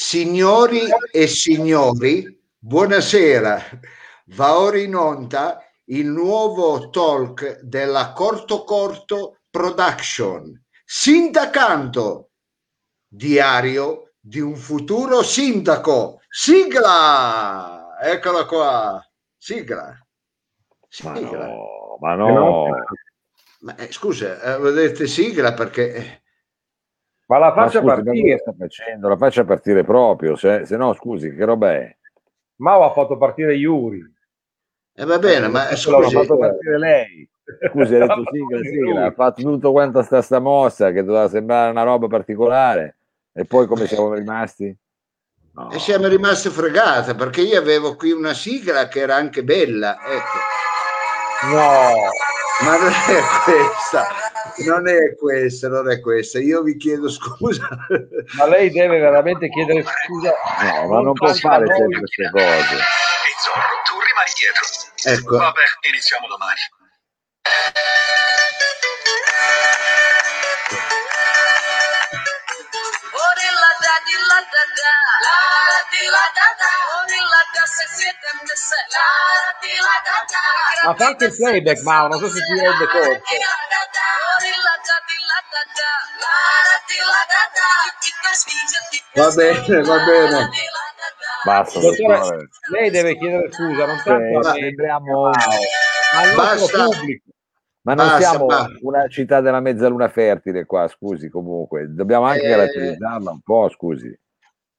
Signori e signori, buonasera. Va ora in onda il nuovo talk della Corto Corto Production. Sindacanto, diario di un futuro sindaco. Sigla! Eccola qua. Sigla. Sigla. Ma no, ma no. Ma, eh, scusa, eh, vedete sigla perché eh, ma la faccia ma scusi, partire. sta facendo? La faccia partire proprio, se, se, no, scusi, che roba è? Mao ha fatto partire Yuri. E eh, va bene, eh, ma scusi, ha fatto partire lei. Scusi, ha detto sigla, sigla, ha fatto tutto quanto sta, sta mossa che doveva sembrare una roba particolare. E poi come siamo rimasti? No. E siamo rimasti fregate perché io avevo qui una sigla che era anche bella. Ecco. No, ma non è questa non è questa, non è questa. Io vi chiedo scusa. Ma lei deve veramente chiedere scusa. No, ma non può fare sempre queste cose. E Zorro, tu rimani dietro. Ecco. Vabbè, iniziamo domani. Ma fa anche il playback, ma non so se si rende conto. Va bene, va bene. Basta, dottore, lei deve chiedere scusa, non tanto sì, sembriamo al pubblico. Ma non basta, siamo basta. una città della mezzaluna fertile qua, scusi comunque, dobbiamo anche eh, caratterizzarla un po', scusi.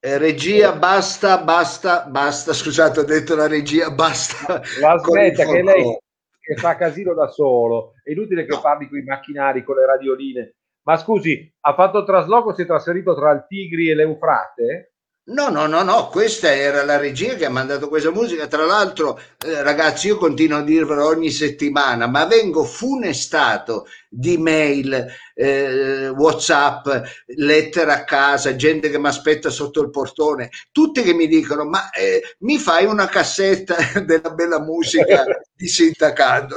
Eh, regia, basta, basta, basta, scusate, ho detto la regia, basta. La smetta che lei che fa casino da solo, è inutile che no. parli con i macchinari, con le radioline. Ma scusi, ha fatto trasloco, si è trasferito tra il Tigri e l'Eufrate? No, no, no, no, questa era la regia che ha mandato questa musica. Tra l'altro, eh, ragazzi, io continuo a dirvelo ogni settimana, ma vengo funestato di mail, eh, WhatsApp, lettere a casa, gente che mi aspetta sotto il portone, tutti che mi dicono: Ma eh, mi fai una cassetta della bella musica di sindacato?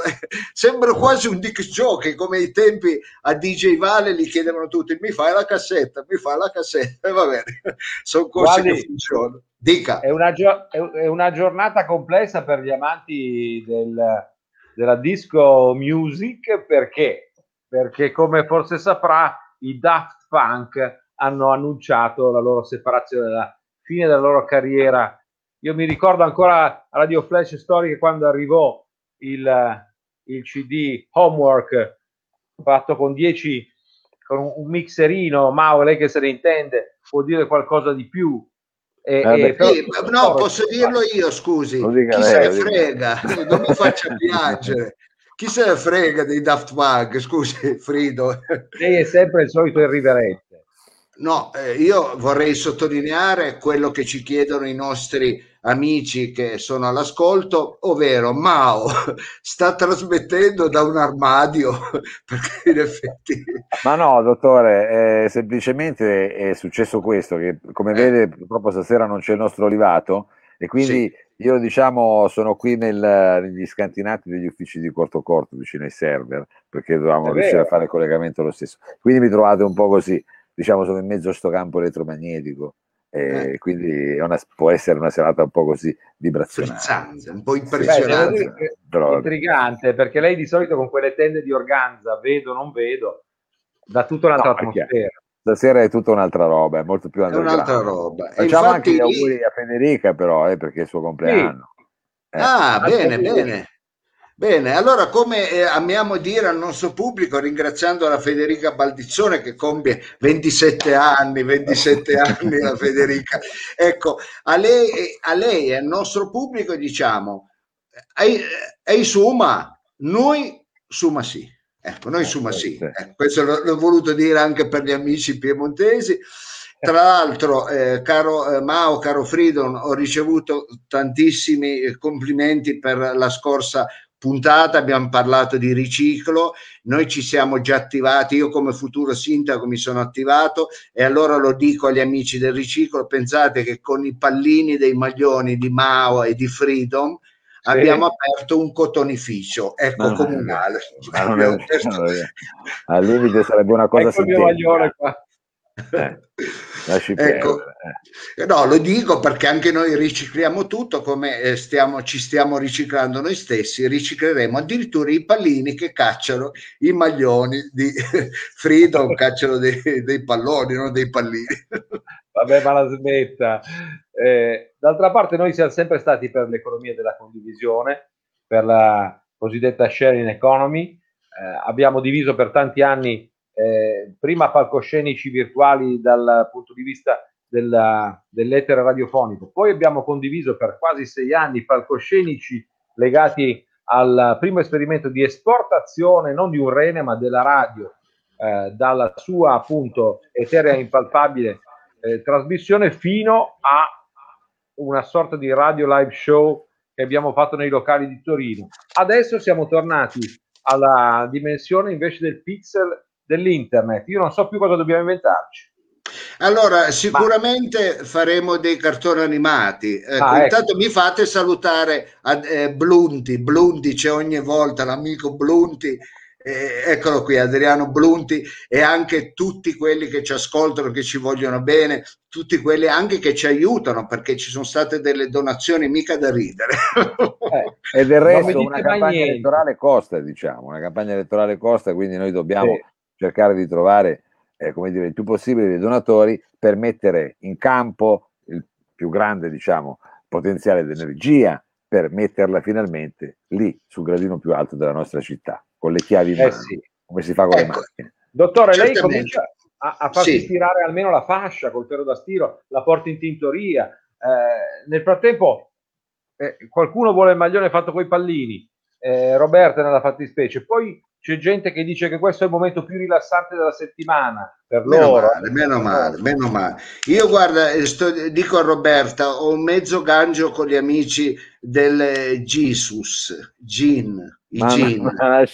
Sembra quasi un Dick Jockey, come ai tempi a DJ Vale gli chiedevano tutti: Mi fai la cassetta, mi fai la cassetta, e va bene, sono cose Guardi, che funzionano. Dica. È una, gio- è una giornata complessa per gli amanti del, della disco music perché perché come forse saprà i Daft Punk hanno annunciato la loro separazione, la fine della loro carriera. Io mi ricordo ancora a Radio Flash Story quando arrivò il, il CD Homework fatto con 10 con un mixerino, Mao, lei che se ne intende, può dire qualcosa di più. E, eh, e, però, sì, no, posso dirlo io, scusi. Chi lei, se ne frega, non mi faccia piangere chi se ne frega dei Daft Punk? Scusi, Frido. Lei è sempre il solito irriverente. No, eh, io vorrei sottolineare quello che ci chiedono i nostri amici che sono all'ascolto, ovvero Mao sta trasmettendo da un armadio perché in effetti... Ma no, dottore, eh, semplicemente è successo questo, che come eh. vede purtroppo stasera non c'è il nostro olivato e quindi sì. Io diciamo sono qui nel, negli scantinati degli uffici di Corto Corto vicino ai server perché dovevamo È riuscire vero. a fare il collegamento lo stesso. Quindi mi trovate un po' così, diciamo sono in mezzo a sto campo elettromagnetico e eh. quindi una, può essere una serata un po' così vibrazionante. un po' impressionante. Beh, Però... Intrigante perché lei di solito con quelle tende di organza, vedo non vedo, da tutta un'altra no, atmosfera stasera è tutta un'altra roba, è molto più underground. È un'altra roba. Facciamo anche gli auguri a Federica, però, eh, perché è il suo compleanno. Sì. Eh. Ah, bene, bene. Bene, allora come eh, amiamo dire al nostro pubblico, ringraziando la Federica Baldizzone che compie 27 anni, 27 anni la Federica, ecco, a lei, a lei e al nostro pubblico diciamo, ehi Suma, noi Suma sì. Ecco, noi insomma sì, ecco, questo l'ho, voluto dire anche per gli amici piemontesi. Tra l'altro, eh, caro eh, Mao, caro Fridon, ho ricevuto tantissimi eh, complimenti per la scorsa puntata, abbiamo parlato di riciclo, noi ci siamo già attivati, io come futuro sindaco mi sono attivato e allora lo dico agli amici del riciclo, pensate che con i pallini dei maglioni di Mao e di Freedom sì. abbiamo aperto un cotonificio, ecco, no, comunale. No, no, al limite sarebbe una cosa ecco il mio maglione qua. Eh. Lasci Ecco, eh, no, lo dico perché anche noi ricicliamo tutto come eh, stiamo, ci stiamo riciclando noi stessi, ricicleremo addirittura i pallini che cacciano i maglioni di Freedom, cacciano dei, dei palloni, non dei pallini. Vabbè, ma la smetta. Eh, d'altra parte, noi siamo sempre stati per l'economia della condivisione, per la cosiddetta sharing economy. Eh, abbiamo diviso per tanti anni eh, prima palcoscenici virtuali dal punto di vista della, dell'etere radiofonico, poi abbiamo condiviso per quasi sei anni palcoscenici legati al primo esperimento di esportazione non di un rene ma della radio eh, dalla sua appunto eterea impalpabile eh, trasmissione fino a una sorta di radio live show che abbiamo fatto nei locali di Torino. Adesso siamo tornati alla dimensione invece del pixel dell'internet. Io non so più cosa dobbiamo inventarci. Allora, sicuramente Ma... faremo dei cartoni animati. Ecco, Ah, ecco. Intanto mi fate salutare a, eh, Blunti. Blunti c'è ogni volta l'amico Blunti. Eh, eccolo qui, Adriano Blunti e anche tutti quelli che ci ascoltano, che ci vogliono bene, tutti quelli anche che ci aiutano perché ci sono state delle donazioni mica da ridere. Eh, E del resto una campagna niente. elettorale costa, diciamo, una campagna elettorale costa, quindi noi dobbiamo Sì. cercare di trovare, eh, come dire, il più possibile dei donatori per mettere in campo il più grande, diciamo, potenziale di energia per metterla finalmente lì sul gradino più alto della nostra città, con le chiavi in Eh mano, sì. come si fa con le Ecco. macchine. Dottore, lei comincia a, a farsi Sì. tirare almeno la fascia col ferro da stiro, la porta in tintoria. Eh, nel frattempo, eh, qualcuno vuole il maglione fatto coi pallini, eh, Roberta nella fattispecie. Poi c'è gente che dice che questo è il momento più rilassante della settimana per Meno loro. male, meno male, meno male. Io guarda, sto- dico a Roberta, ho un mezzo gancio con gli amici del eh, Jesus, Gin, i Ma, Gin, ma stare,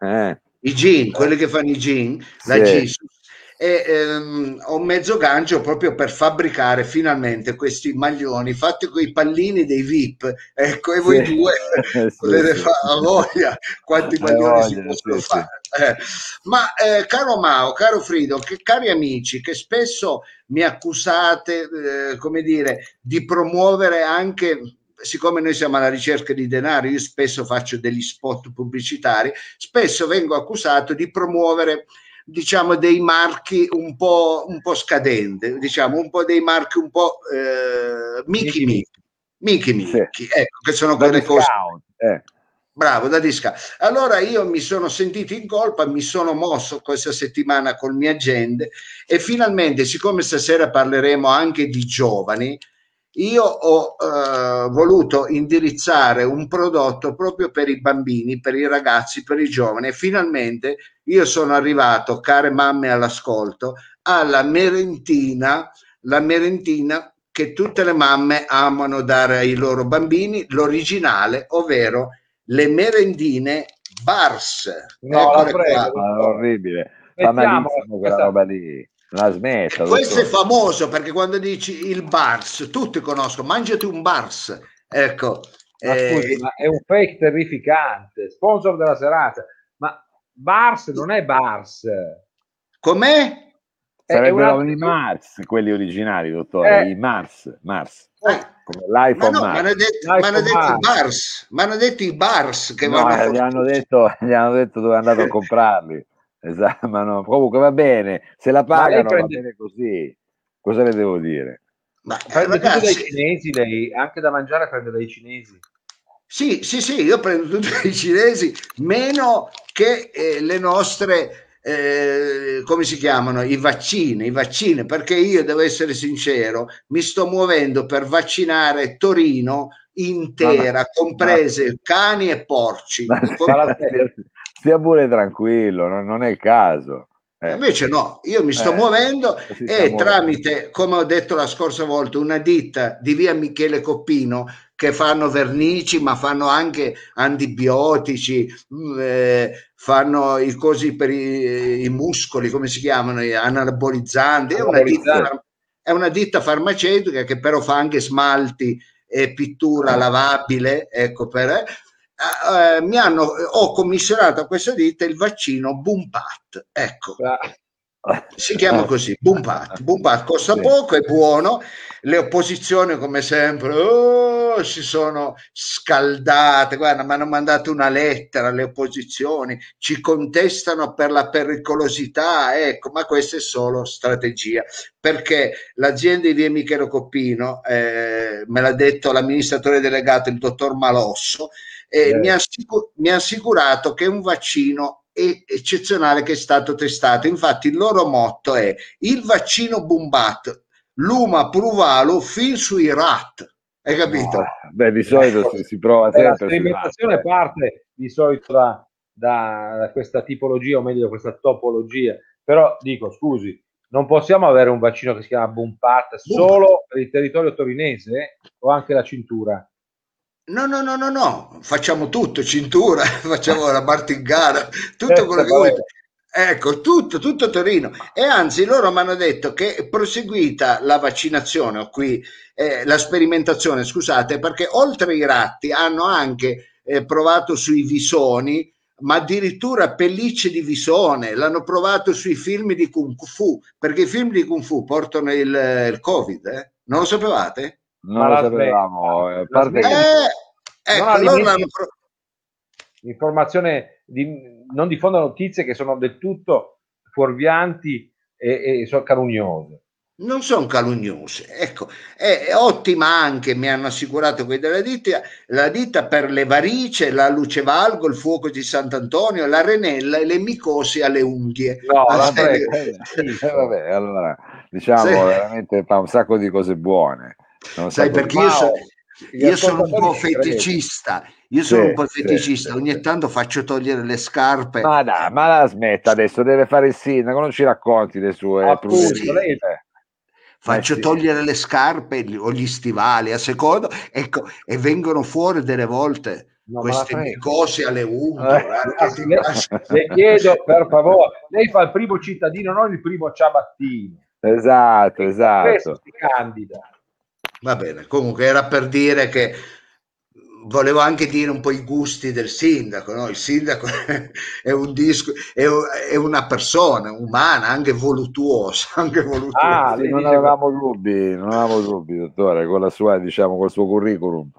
eh. i Gin, quelli che fanno i Gin, la Sì. Jesus. E ehm, ho mezzo gancio proprio per fabbricare finalmente questi maglioni fatti con i pallini dei VIP. Ecco, e voi Sì. due Sì, potete sì. fare a voglia quanti maglioni si voglia, possono sì, sì. fare. Eh, ma eh, caro Mao, caro Frido, che, cari amici che spesso mi accusate, eh, come dire, di promuovere anche, siccome noi siamo alla ricerca di denaro, io spesso faccio degli spot pubblicitari, spesso vengo accusato di promuovere diciamo dei marchi un po', un po' scadente, diciamo un po' dei marchi un po' eh, Mickey Mickey Mickey, Mickey Sì. Ecco che sono quelle cose eh. Bravo, da disca. Allora io mi sono sentito in colpa, mi sono mosso questa settimana col mie agende e finalmente, siccome stasera parleremo anche di giovani, io ho eh, voluto indirizzare un prodotto proprio per i bambini, per i ragazzi, per i giovani e finalmente io sono arrivato, care mamme all'ascolto, alla merentina, la merentina che tutte le mamme amano dare ai loro bambini, l'originale, ovvero le merendine Bars. No, la Eccole prego. qua. Ma è orribile, quella questa- roba lì. La smetta. Questo è famoso perché quando dici il Bars, tutti conoscono, mangiati un Bars. Ecco, Ma eh, scusi, ma è un fake terrificante, sponsor della serata. Ma Bars non è Bars. com'è? Sarebbero i Mars, quelli originali, dottore, Eh. i Mars, Mars, Eh, come ma l'iPhone no, mi Mars. hanno detto, i. Bars, mi hanno detto i Bars che No, vanno eh, gli hanno detto, gli hanno detto dove è andato a comprarli. Esatto, ma no, comunque va bene, se la Ma pagano prende- va bene così. Cosa le devo dire? Ma eh, Prende tutto dai ragazzi, cinesi, lei, anche da mangiare prende dai cinesi. Sì, sì, sì, io prendo tutti i cinesi, meno che eh, le nostre, eh, come si chiamano, i vaccini, i vaccini, perché io devo essere sincero, mi sto muovendo per vaccinare Torino intera, comprese cani e porci. Ma stia, pure tranquillo, non, non è il caso. Eh, Invece no, io mi sto Eh, muovendo e muovendo. tramite, come ho detto la scorsa volta, una ditta di via Michele Coppino che fanno vernici, ma fanno anche antibiotici, mh, eh, fanno i cosi per i, i muscoli, come si chiamano, gli anabolizzanti. È una, ditta, è una ditta farmaceutica che però fa anche smalti e pittura lavabile, ecco per... eh, eh, mi hanno, ho commissionato a questa ditta il vaccino Bumpat, ecco. Ah, Si chiama Eh. così, Bumpat. Bumpat costa Sì. poco, è buono. Le opposizioni, come sempre, oh, si sono scaldate. Guarda, mi hanno mandato una lettera alle opposizioni, ci contestano per la pericolosità. Ecco, ma questa è solo strategia perché l'azienda di via Michelo Coppino, eh, me l'ha detto l'amministratore delegato, il dottor Malosso, eh, Eh. mi, ha assicu- mi ha assicurato che è un vaccino eccezionale che è stato testato. Infatti il loro motto è il vaccino Bumbat, l'uma pruvalo fin sui rat. Hai capito? Beh, di solito si, si prova Eh, la sempre sui sperimentazione ratti. parte di solito da, da- da questa tipologia, o meglio da questa topologia. Però dico, scusi, non possiamo avere un vaccino che si chiama Bumpat solo per il territorio torinese eh? o anche la cintura? No, no, no, no, no, facciamo tutto, cintura, facciamo la martingara, tutto quello che volete. Ecco, tutto, tutto Torino. E anzi, loro mi hanno detto che è proseguita la vaccinazione, o qui eh, la sperimentazione, scusate, perché oltre ai ratti hanno anche eh, provato sui visoni, ma addirittura pellicce di visone, l'hanno provato sui film di Kung Fu, perché i film di Kung Fu portano il, il Covid, eh? Non lo sapevate? Non lo la sapevamo. smetta. a parte La che- Eh, ecco, pro- Informazione di, non diffondono notizie che sono del tutto fuorvianti e, e sono calugnose. non sono calugnose. Ecco, è, è ottima anche, mi hanno assicurato quelli della ditta, la ditta per le varici, la luce valgo, il fuoco di Sant'Antonio, la renella e le micosi alle unghie. No, Ah, la prego. Eh, vabbè, allora diciamo Sì. veramente fa un sacco di cose buone. Un Sai perché io, so- gli io sono un po' feticista, io sono Sì, un po' feticista, sì, ogni sì. tanto faccio togliere le scarpe. Ma dai, ma la smetta adesso, deve fare il sindaco, non ci racconti le sue lei- Faccio Eh sì. togliere le scarpe o gli stivali a secondo, ecco, e vengono fuori delle volte No, queste micosi alle unghie. Eh. Le, le chiedo per favore, lei fa il primo cittadino, non il primo ciabattino. Esatto, esatto. si candida. Va bene, comunque era per dire che volevo anche dire un po' i gusti del sindaco, no? Il sindaco è un disco, è, è una persona umana, anche voluttuosa, anche voluttuosa. Ah, non avevamo dubbi, non avevamo dubbi, dottore, con la sua, diciamo, col suo curriculum,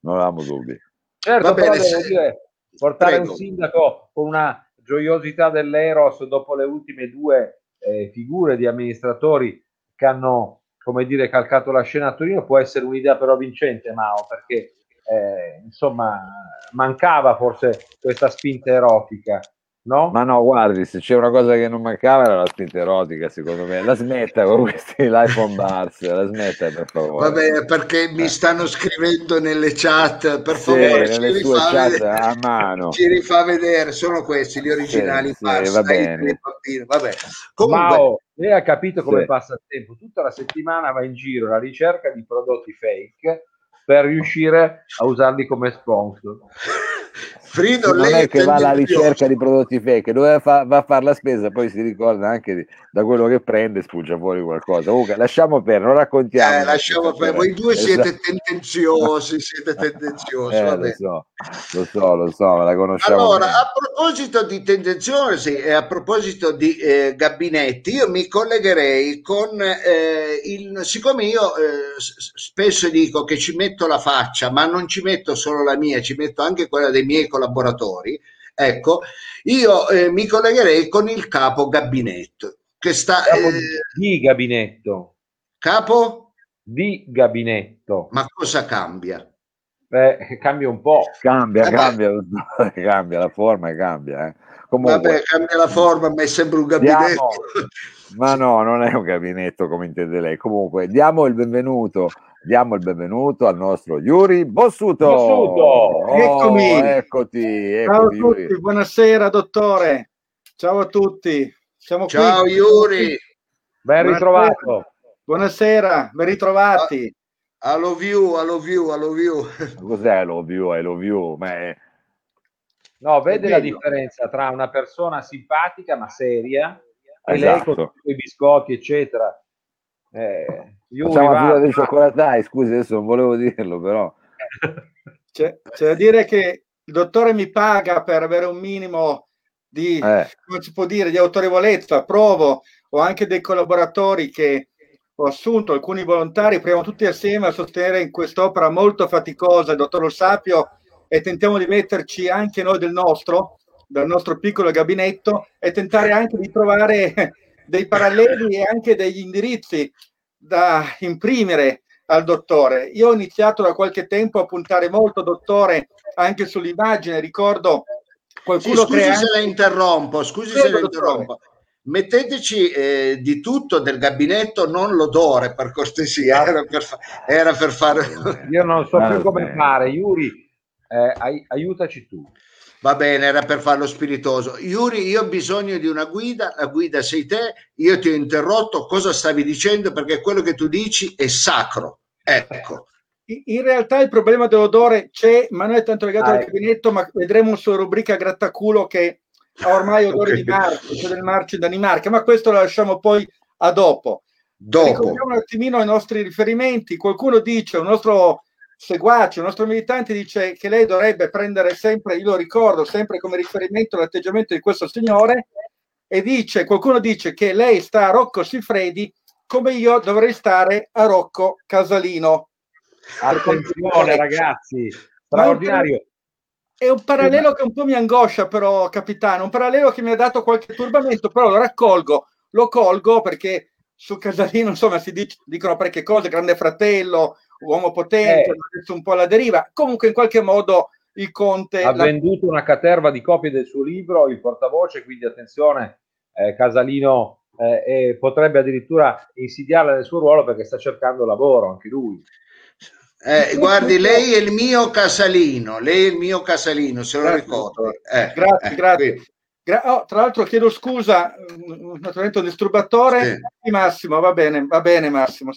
non avevamo dubbi. Certo, Va bene, se- dire, portare Prego. un sindaco con una gioiosità dell'Eros dopo le ultime due eh, figure di amministratori che hanno, come dire, calcato la scena a Torino può essere un'idea però vincente, Mao, perché eh, insomma mancava forse questa spinta erotica, no? Ma no, guardi, se c'è una cosa che non mancava era la spinta erotica, secondo me. La smetta con questi l'iPhone bars, la smetta per favore. Va bene, perché mi Eh. stanno scrivendo nelle chat, per Sì, favore, ci nelle sue rifà, chat vedere, a mano. ci rifà vedere, sono questi gli originali Sì, sì, pars, va bene. vabbè. Comunque, Mao, lei ha capito come Sì. passa il tempo? Tutta la settimana va in giro alla ricerca di prodotti fake per riuscire a usarli come sponsor. Frido, non è che va alla ricerca di prodotti fake, dove fa, va a fare la spesa, poi si ricorda anche di- da quello che prende, sfugge fuori qualcosa. Comunque, lasciamo perdere, non raccontiamo. Eh, lasciamo perdere. Voi due siete Esatto. tendenziosi, siete tendenziosi. Eh, lo so, lo so, lo so, la conosciamo. Allora, bene. a proposito di tendenzione sì, e a proposito di eh, gabinetti, io mi collegherei con eh, il, siccome io eh, spesso dico che ci metto la faccia, ma non ci metto solo la mia, ci metto anche quella dei miei collaboratori, ecco, io eh, mi collegherei con il capo gabinetto, che sta... Capo eh, di gabinetto, capo? di gabinetto. Ma cosa cambia? Eh, cambia un po'. Cambia, Vabbè. cambia, cambia, la forma cambia. eh. Comunque, Vabbè, cambia la forma, ma è sempre un gabinetto. Diamo- ma no, non è un gabinetto come intende lei. Comunque, diamo il benvenuto, diamo il benvenuto al nostro Yuri Bossuto. Bossuto! Oh, Eccomi. Eccoti, Ciao a eccoti, Yuri. tutti, buonasera dottore. Ciao a tutti. Siamo Ciao qui. Yuri, Ben Buonasera. ritrovato. Buonasera, ben ritrovati. I love you, I love you, I love you. Cos'è love you? I love you? Ma è- No, vede la differenza tra una persona simpatica ma seria e lei Esatto. con i biscotti, eccetera. Eh, Facciamo la fila dei cioccolatai, scusi, adesso non volevo dirlo, però. C'è, c'è da dire che il dottore mi paga per avere un minimo di, Eh. come si può dire, di autorevolezza. Provo ho anche dei collaboratori che ho assunto, alcuni volontari, proviamo tutti assieme a sostenere in quest'opera molto faticosa il dottor Lo Sapio e tentiamo di metterci anche noi del nostro, dal nostro piccolo gabinetto e tentare anche di trovare dei paralleli e anche degli indirizzi da imprimere al dottore. Io ho iniziato da qualche tempo a puntare molto, dottore, anche sull'immagine. Ricordo qualcuno sì, scusi crea... se la interrompo, scusi Prego, se la interrompo. Metteteci eh, di tutto del gabinetto, non l'odore per cortesia, era per, fa- era per fare. Io non so più come fare, Yuri, eh, ai- aiutaci tu. Va bene, era per farlo spiritoso. Yuri, io ho bisogno di una guida, la guida sei te, io ti ho interrotto, cosa stavi dicendo? Perché quello che tu dici è sacro. Ecco. In realtà il problema dell'odore c'è, ma non è tanto legato ah, al gabinetto, ma vedremo sulla rubrica grattaculo che ha ormai odore okay. di marcio, cioè del marcio in Danimarca, ma questo lo lasciamo poi a dopo. Dopo. Ricordiamo un attimino i nostri riferimenti. Qualcuno dice, un nostro seguace, un nostro militante dice che lei dovrebbe prendere sempre, io lo ricordo, sempre come riferimento l'atteggiamento di questo signore e dice, qualcuno dice che lei sta a Rocco Siffredi come io dovrei stare a Rocco Casalino. Attenzione ragazzi, straordinario. È un parallelo che un po' mi angoscia però, capitano, un parallelo che mi ha dato qualche turbamento, però lo raccolgo, lo colgo perché su Casalino insomma si dic- dicono parecchie cose, grande fratello, uomo potente, eh. un po' alla deriva. Comunque in qualche modo il Conte... Ha la... venduto una caterva di copie del suo libro, il portavoce, quindi attenzione, eh, Casalino eh, potrebbe addirittura insidiarla nel suo ruolo perché sta cercando lavoro anche lui. Eh, guardi, lei è il mio casalino, lei è il mio casalino, se lo ricordo. Eh, grazie, eh, grazie. Gra- oh, tra l'altro chiedo scusa, mm, naturalmente un disturbatore. Sì. Massimo, va bene, va bene Massimo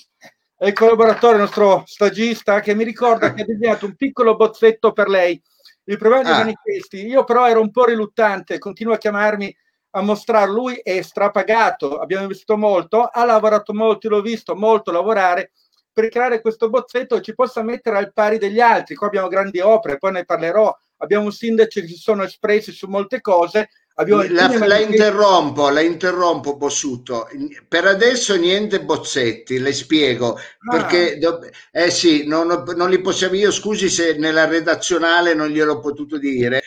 è il collaboratore, il nostro stagista, che mi ricorda che ha disegnato un piccolo bozzetto per lei. Il problema dei ah. manifesti, io però ero un po' riluttante, continua a chiamarmi a mostrare, lui è strapagato, abbiamo investito molto, ha lavorato molto, l'ho visto molto lavorare per creare questo bozzetto che ci possa mettere al pari degli altri. Qua abbiamo grandi opere, poi ne parlerò, abbiamo un sindaco che si sono espressi su molte cose, la, la, interrompo, la interrompo Bossuto. Per adesso niente bozzetti, le spiego. Ah. Perché eh sì, non, non, li possiamo io, scusi se nella redazionale non gliel'ho potuto dire,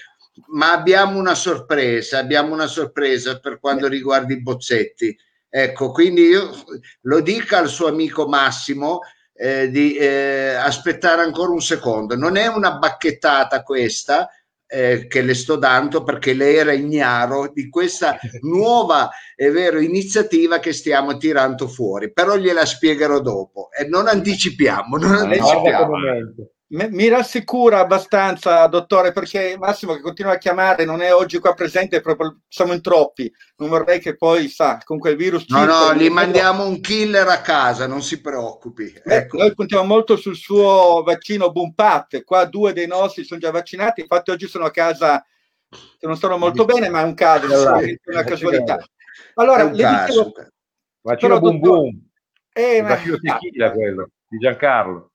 ma abbiamo una sorpresa, abbiamo una sorpresa per quanto riguarda i bozzetti. Ecco, quindi io lo dica al suo amico Massimo eh, di eh, aspettare ancora un secondo. Non è una bacchettata questa, eh, che le sto dando perché lei era ignaro di questa nuova, è vero, iniziativa che stiamo tirando fuori, però gliela spiegherò dopo. E non anticipiamo, non anticipiamo mi rassicura abbastanza, dottore, perché Massimo che continua a chiamare non è oggi qua presente, proprio siamo in troppi. Non vorrei che poi sa, con quel virus. No, no, gli mandiamo un killer a casa, non si preoccupi. Ecco. Noi puntiamo molto sul suo vaccino Bumpat. Qua due dei nostri sono già vaccinati, infatti oggi sono a casa che non stanno molto bene, ma è un caso, è una casualità. Allora, le dicevo, vaccino Bum Bum. Eh, ma... vaccino tequila quello di Giancarlo.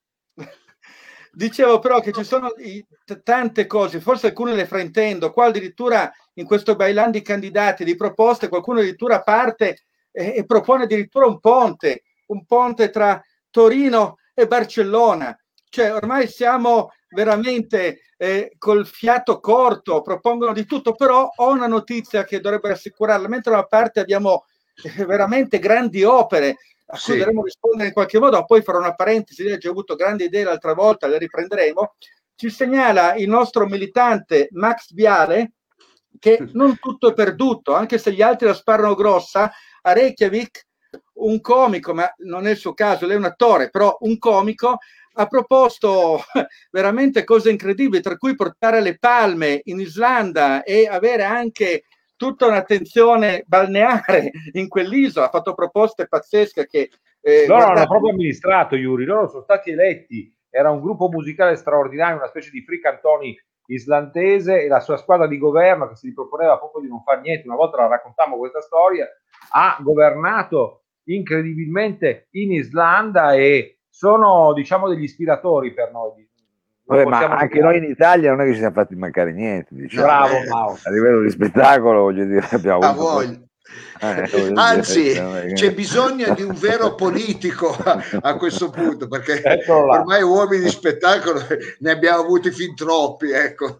Dicevo però che ci sono t- tante cose, forse alcune le fraintendo, qua addirittura in questo bailan di candidati, di proposte, qualcuno addirittura parte e, e propone addirittura un ponte, un ponte tra Torino e Barcellona. Cioè ormai siamo veramente eh, col fiato corto, propongono di tutto, però ho una notizia che dovrebbe rassicurarla, mentre da una parte abbiamo eh, veramente grandi opere, a cui sì. dovremo rispondere in qualche modo, poi farò una parentesi, lei ha già avuto grandi idee l'altra volta, le riprenderemo, ci segnala il nostro militante Max Viale che non tutto è perduto, anche se gli altri la sparano grossa, a Reykjavik un comico, ma non è il suo caso, lei è un attore, però un comico ha proposto veramente cose incredibili, tra cui portare le palme in Islanda e avere anche tutta un'attenzione balneare in quell'isola, ha fatto proposte pazzesche che... Eh, loro guardate... hanno proprio amministrato, Iuri, loro sono stati eletti, era un gruppo musicale straordinario, una specie di free cantoni islandese e la sua squadra di governo che si riproponeva proprio di non fare niente, una volta la raccontammo questa storia, ha governato incredibilmente in Islanda e sono diciamo degli ispiratori per noi Vabbè, ma anche noi in Italia non è che ci siamo fatti mancare niente. Diciamo. Bravo, Mao. A livello di spettacolo, voglio dire, abbiamo avuto Eh, Anzi, eh, c'è bisogno di un vero politico a, a questo punto, perché Eccolo là. ormai uomini di spettacolo ne abbiamo avuti fin troppi, ecco.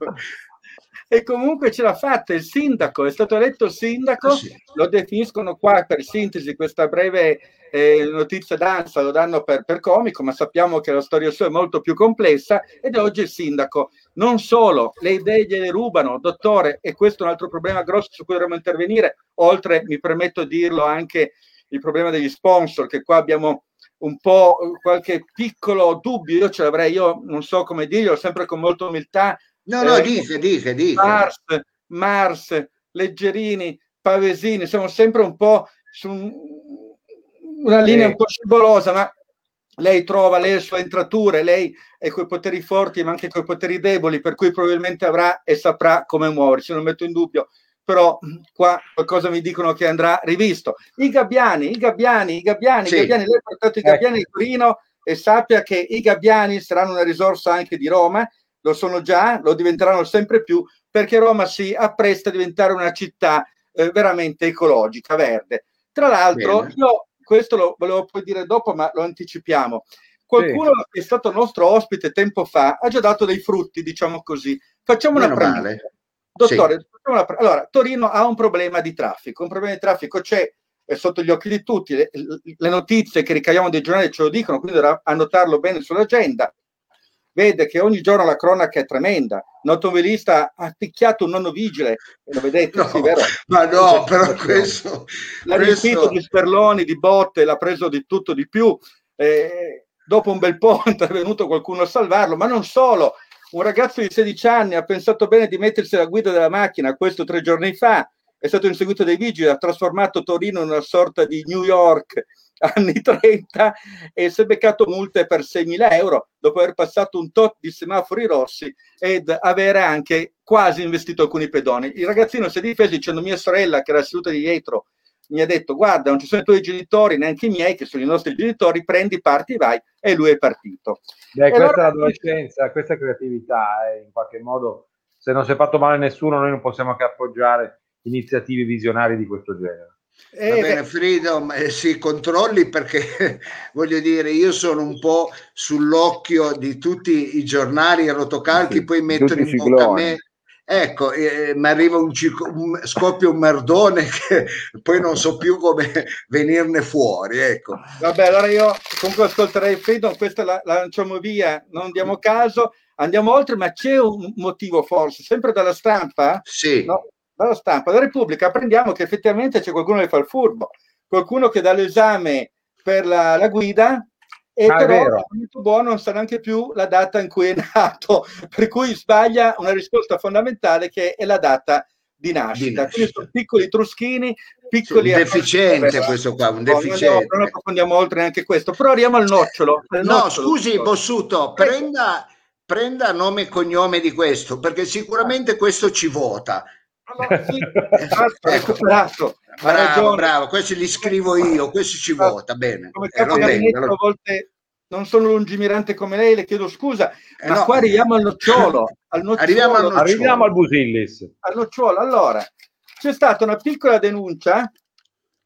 E comunque ce l'ha fatta il sindaco, è stato eletto sindaco, Ah, sì. lo definiscono qua per sintesi, questa breve eh, notizia d'ansa lo danno per, per comico, ma sappiamo che la storia sua è molto più complessa ed è oggi il sindaco. Non solo, le idee gliele rubano, dottore, e questo è un altro problema grosso su cui dovremmo intervenire, oltre, mi permetto di dirlo, anche il problema degli sponsor, che qua abbiamo un po' qualche piccolo dubbio, io ce l'avrei, io non so come dirlo, sempre con molta umiltà, No, no, Eh, dica, dica, dica. Mars, Mars, Leggerini, Pavesini, siamo sempre un po' su un- una linea Sì. un po' scivolosa, ma lei trova le sue entrature, lei è coi poteri forti ma anche coi poteri deboli, per cui probabilmente avrà e saprà come muoversi, non metto in dubbio. Però qua qualcosa mi dicono che andrà rivisto. I gabbiani, i gabbiani, i gabbiani, Sì. i gabbiani, lei ha portato i gabbiani di Torino e sappia che i gabbiani saranno una risorsa anche di Roma, lo sono già, lo diventeranno sempre più, perché Roma si appresta a diventare una città eh, veramente ecologica, verde. Tra l'altro, Bene. io questo lo volevo poi dire dopo, ma lo anticipiamo. Qualcuno che è stato nostro ospite tempo fa ha già dato dei frutti, diciamo così. Facciamo una Meno premessa. male. Dottore, facciamo una pre- allora, Torino ha un problema di traffico. Un problema di traffico c'è è sotto gli occhi di tutti. Le, le notizie che ricaviamo dai giornali ce lo dicono, quindi dovrà annotarlo bene sull'agenda. Vede che ogni giorno la cronaca è tremenda. Un automobilista ha picchiato un nonno vigile, lo vedete, No, sì, vero? ma no, però questo, L'ha riempito questo di sperloni, di botte, l'ha preso di tutto di più. Eh, dopo un bel po' è intervenuto qualcuno a salvarlo, ma non solo. Un ragazzo di 16 anni ha pensato bene di mettersi alla guida della macchina, questo tre giorni fa, è stato inseguito dai vigili, ha trasformato Torino in una sorta di New York anni 30 e si è beccato multe per 6.000 euro dopo aver passato un tot di semafori rossi ed avere anche quasi investito alcuni pedoni. Il ragazzino si è difeso dicendo mia sorella che era seduta di dietro mi ha detto guarda non ci sono i tuoi genitori neanche i miei che sono i nostri genitori prendi parti vai e lui è partito Beh, questa allora- è l'adolescenza, questa è creatività, eh, in qualche modo. Se non si è fatto male a nessuno, noi non possiamo che appoggiare iniziative visionarie di questo genere. Eh, Va bene, Freedom, eh, sì, controlli perché voglio dire, io sono un po' sull'occhio di tutti i giornali e rotocalchi, Sì, poi mettono in i bocca a me. Ecco, eh, mi arriva un, cico- un- scoppia un merdone che poi non so più come venirne fuori. Ecco. vabbè allora io comunque ascolterei Freedom questa la, la lanciamo via non diamo caso andiamo oltre ma c'è un motivo forse sempre dalla stampa Sì, no, dalla stampa dalla Repubblica apprendiamo che effettivamente c'è qualcuno che fa il furbo qualcuno che dà l'esame per la, la guida e Ah, però buono non sa neanche più la data in cui è nato per cui sbaglia una risposta fondamentale che è la data di nascita, Di nascita. quindi sono piccoli truschini piccoli un deficiente questo qua, un no, non deficiente. approfondiamo oltre neanche questo però arriviamo al nocciolo al No, nocciolo. scusi, Bossuto, Prego. prenda, prenda nome e cognome di questo, perché sicuramente questo ci vota. Allora, sì, esatto, recuperato ha Bravo, ragione bravo, questi li scrivo io, questo ci vota, bene. come Eh, gabinetto a volte non sono lungimirante come lei, le chiedo scusa, eh, ma no. qua arriviamo al nocciolo, al nocciolo, Arriviamo al nocciolo. Arriviamo al Busillis. al nocciolo. Allora, c'è stata una piccola denuncia,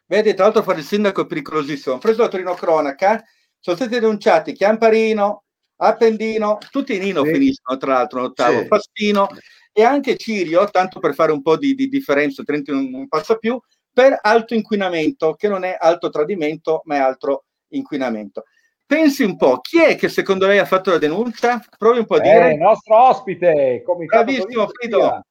vedi, tra l'altro fare il sindaco è pericolosissimo, ho preso la Torino Cronaca, sono stati denunciati Chiamparino, Appendino, tutti in Nino Sì. finiscono tra l'altro in ottavo, Sì. Fassino e anche Cirio, tanto per fare un po' di, di differenza, Trentino non, passa più, per alto inquinamento, che non è alto tradimento, ma è altro inquinamento. Pensi un po', chi è che secondo lei ha fatto la denuncia? Provi un po' a Eh, dire. il nostro ospite, comitato Bravissimo, Torino Frido. Respira.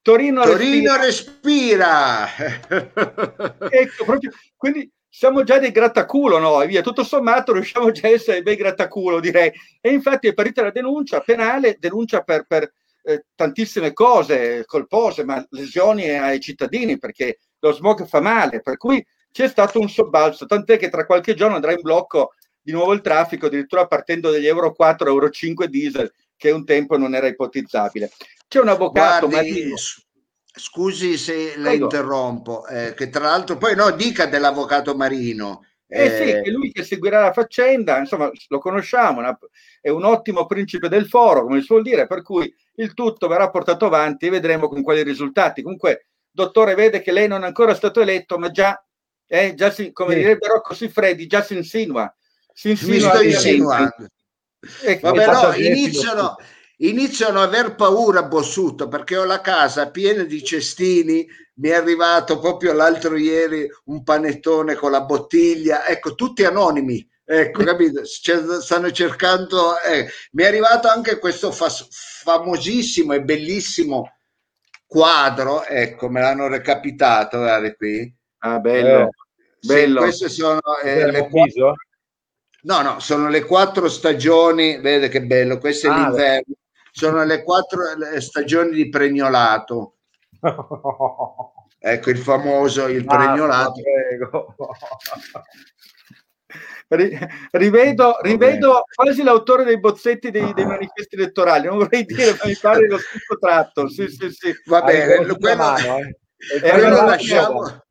Torino, Torino respira. respira. Ecco, proprio, quindi siamo già dei grattaculo noi, via. Tutto sommato riusciamo già a essere dei bei grattaculo, direi. E infatti è partita la denuncia penale, denuncia per, per, eh, tantissime cose colpose, ma lesioni ai cittadini, perché lo smog fa male, per cui c'è stato un sobbalzo, tant'è che tra qualche giorno andrà in blocco di nuovo il traffico, addirittura partendo dagli euro 4, euro 5 diesel, che un tempo non era ipotizzabile. C'è un avvocato, Guardi, Marino, scusi se la Prego. interrompo, eh, che tra l'altro poi no, dica dell'avvocato Marino. Eh sì, Eh, è lui che seguirà la faccenda, insomma, lo conosciamo, una- è un ottimo principe del foro, come si suol dire, per cui il tutto verrà portato avanti e vedremo con quali risultati. Comunque, dottore vede che lei non è ancora stato eletto, ma già, eh, già si, come Sì. direbbe Rocco Siffredi, già si insinua. Si Mi insinua sto via- insinuando. Eh, Vabbè, no, iniziano, iniziano a aver paura Bossuto perché ho la casa piena di cestini. Mi è arrivato proprio l'altro ieri un panettone con la bottiglia, ecco, tutti anonimi. Ecco, capito? C'è- stanno cercando. eh. Mi è arrivato anche questo fas- famosissimo e bellissimo quadro. Ecco, me l'hanno recapitato. Guardate qui. Ah, bello. Eh, Sì, Bello. queste sono eh, le viso? No, no, sono le quattro stagioni, vede che bello, questo è Ah, l'inverno, sono le quattro stagioni di pregnolato, ecco il famoso, il Ah, pregnolato. Ri- rivedo, rivedo quasi l'autore dei bozzetti dei, dei manifesti elettorali, non vorrei dire, ma mi pare lo stesso tratto. Sì, sì, sì. Va bene, quello, mano, eh? E allora, lasciamo.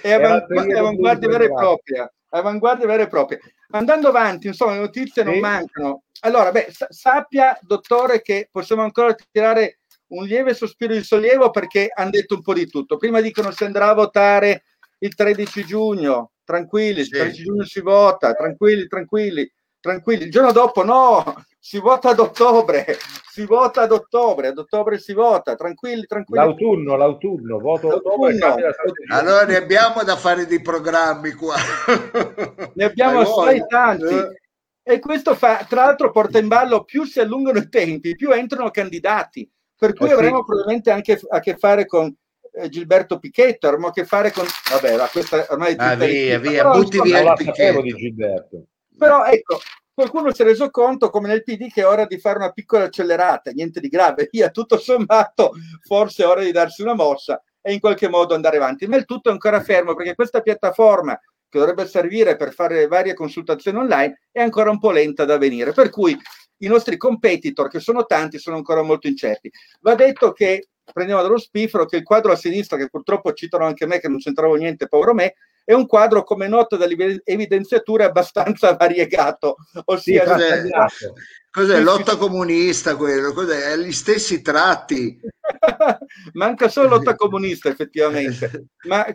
È avanguardia vera e propria. Avanguardia vera e propria. Andando avanti, insomma, le notizie non Sì. mancano. Allora, beh, sa- sappia, dottore, che possiamo ancora tirare un lieve sospiro di sollievo perché hanno detto un po' di tutto. Prima dicono se andrà a votare il 13 giugno, tranquilli, il Sì. 13 giugno si vota, tranquilli, tranquilli, tranquilli. Il giorno dopo no, si vota ad ottobre, si vota ad ottobre, ad ottobre si vota, tranquilli, tranquilli. L'autunno, l'autunno, voto ottobre, L'autunno. strategia. Allora ne abbiamo da fare di programmi qua. ne abbiamo assai tanti. Eh, E questo fa, tra l'altro, porta in ballo più si allungano i tempi, più entrano candidati. Per cui Eh sì. avremo probabilmente anche a che fare con eh, Gilberto Pichetto, avremo a che fare con. Vabbè, ma questa ormai è Ah, via, via, Però, butti insomma, via il Picchetto. di Gilberto. Però ecco, qualcuno si è reso conto, come nel PD, che è ora di fare una piccola accelerata, niente di grave, via, tutto sommato, forse è ora di darsi una mossa e in qualche modo andare avanti. Ma il tutto è ancora fermo perché questa piattaforma che dovrebbe servire per fare varie consultazioni online è ancora un po' lenta da venire. Per cui i nostri competitor, che sono tanti, sono ancora molto incerti. Va detto che prendiamo dallo spiffero che il quadro a sinistra, che purtroppo citano anche me, che non c'entravo niente, povero me, è un quadro, come noto dalle evidenziature, abbastanza variegato. Sì, Ossia, cos'è? frastagliato. Cos'è Sì, sì, lotta sì. comunista quello? Cos'è? Gli stessi tratti. Manca solo lotta comunista, effettivamente. Ma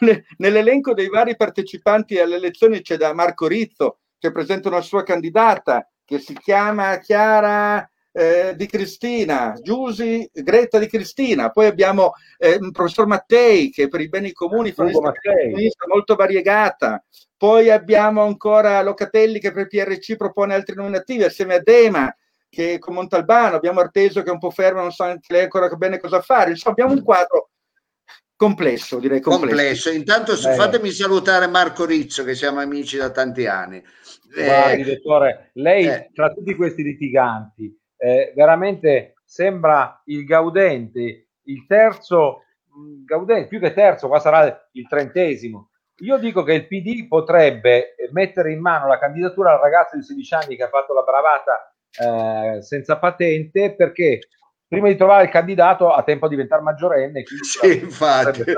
ne- nell'elenco dei vari partecipanti alle elezioni c'è da Marco Rizzo, che presenta una sua candidata, che si chiama Chiara eh, Di Cristina, Giusi Greta Di Cristina. Poi abbiamo eh, il professor Mattei, che per i beni comuni fa una molto variegata. Poi abbiamo ancora Locatelli che per il PRC propone altri nominativi assieme a Dema che con Montalbano, abbiamo Artesio che è un po' fermo, non sa anche lei ancora bene cosa fare. Insomma, abbiamo un quadro complesso, direi complesso. complesso. Intanto Beh. fatemi salutare Marco Rizzo, che siamo amici da tanti anni. Eh, Guardi, dottore, lei eh. tra tutti questi litiganti eh, veramente sembra il gaudente, il terzo, mh, gaudente, più che terzo, qua sarà il trentesimo. Io dico che il PD potrebbe eh, mettere in mano la candidatura al ragazzo di 16 anni che ha fatto la bravata eh, senza patente perché prima di trovare il candidato ha tempo a diventare maggiorenne. Sì, infatti.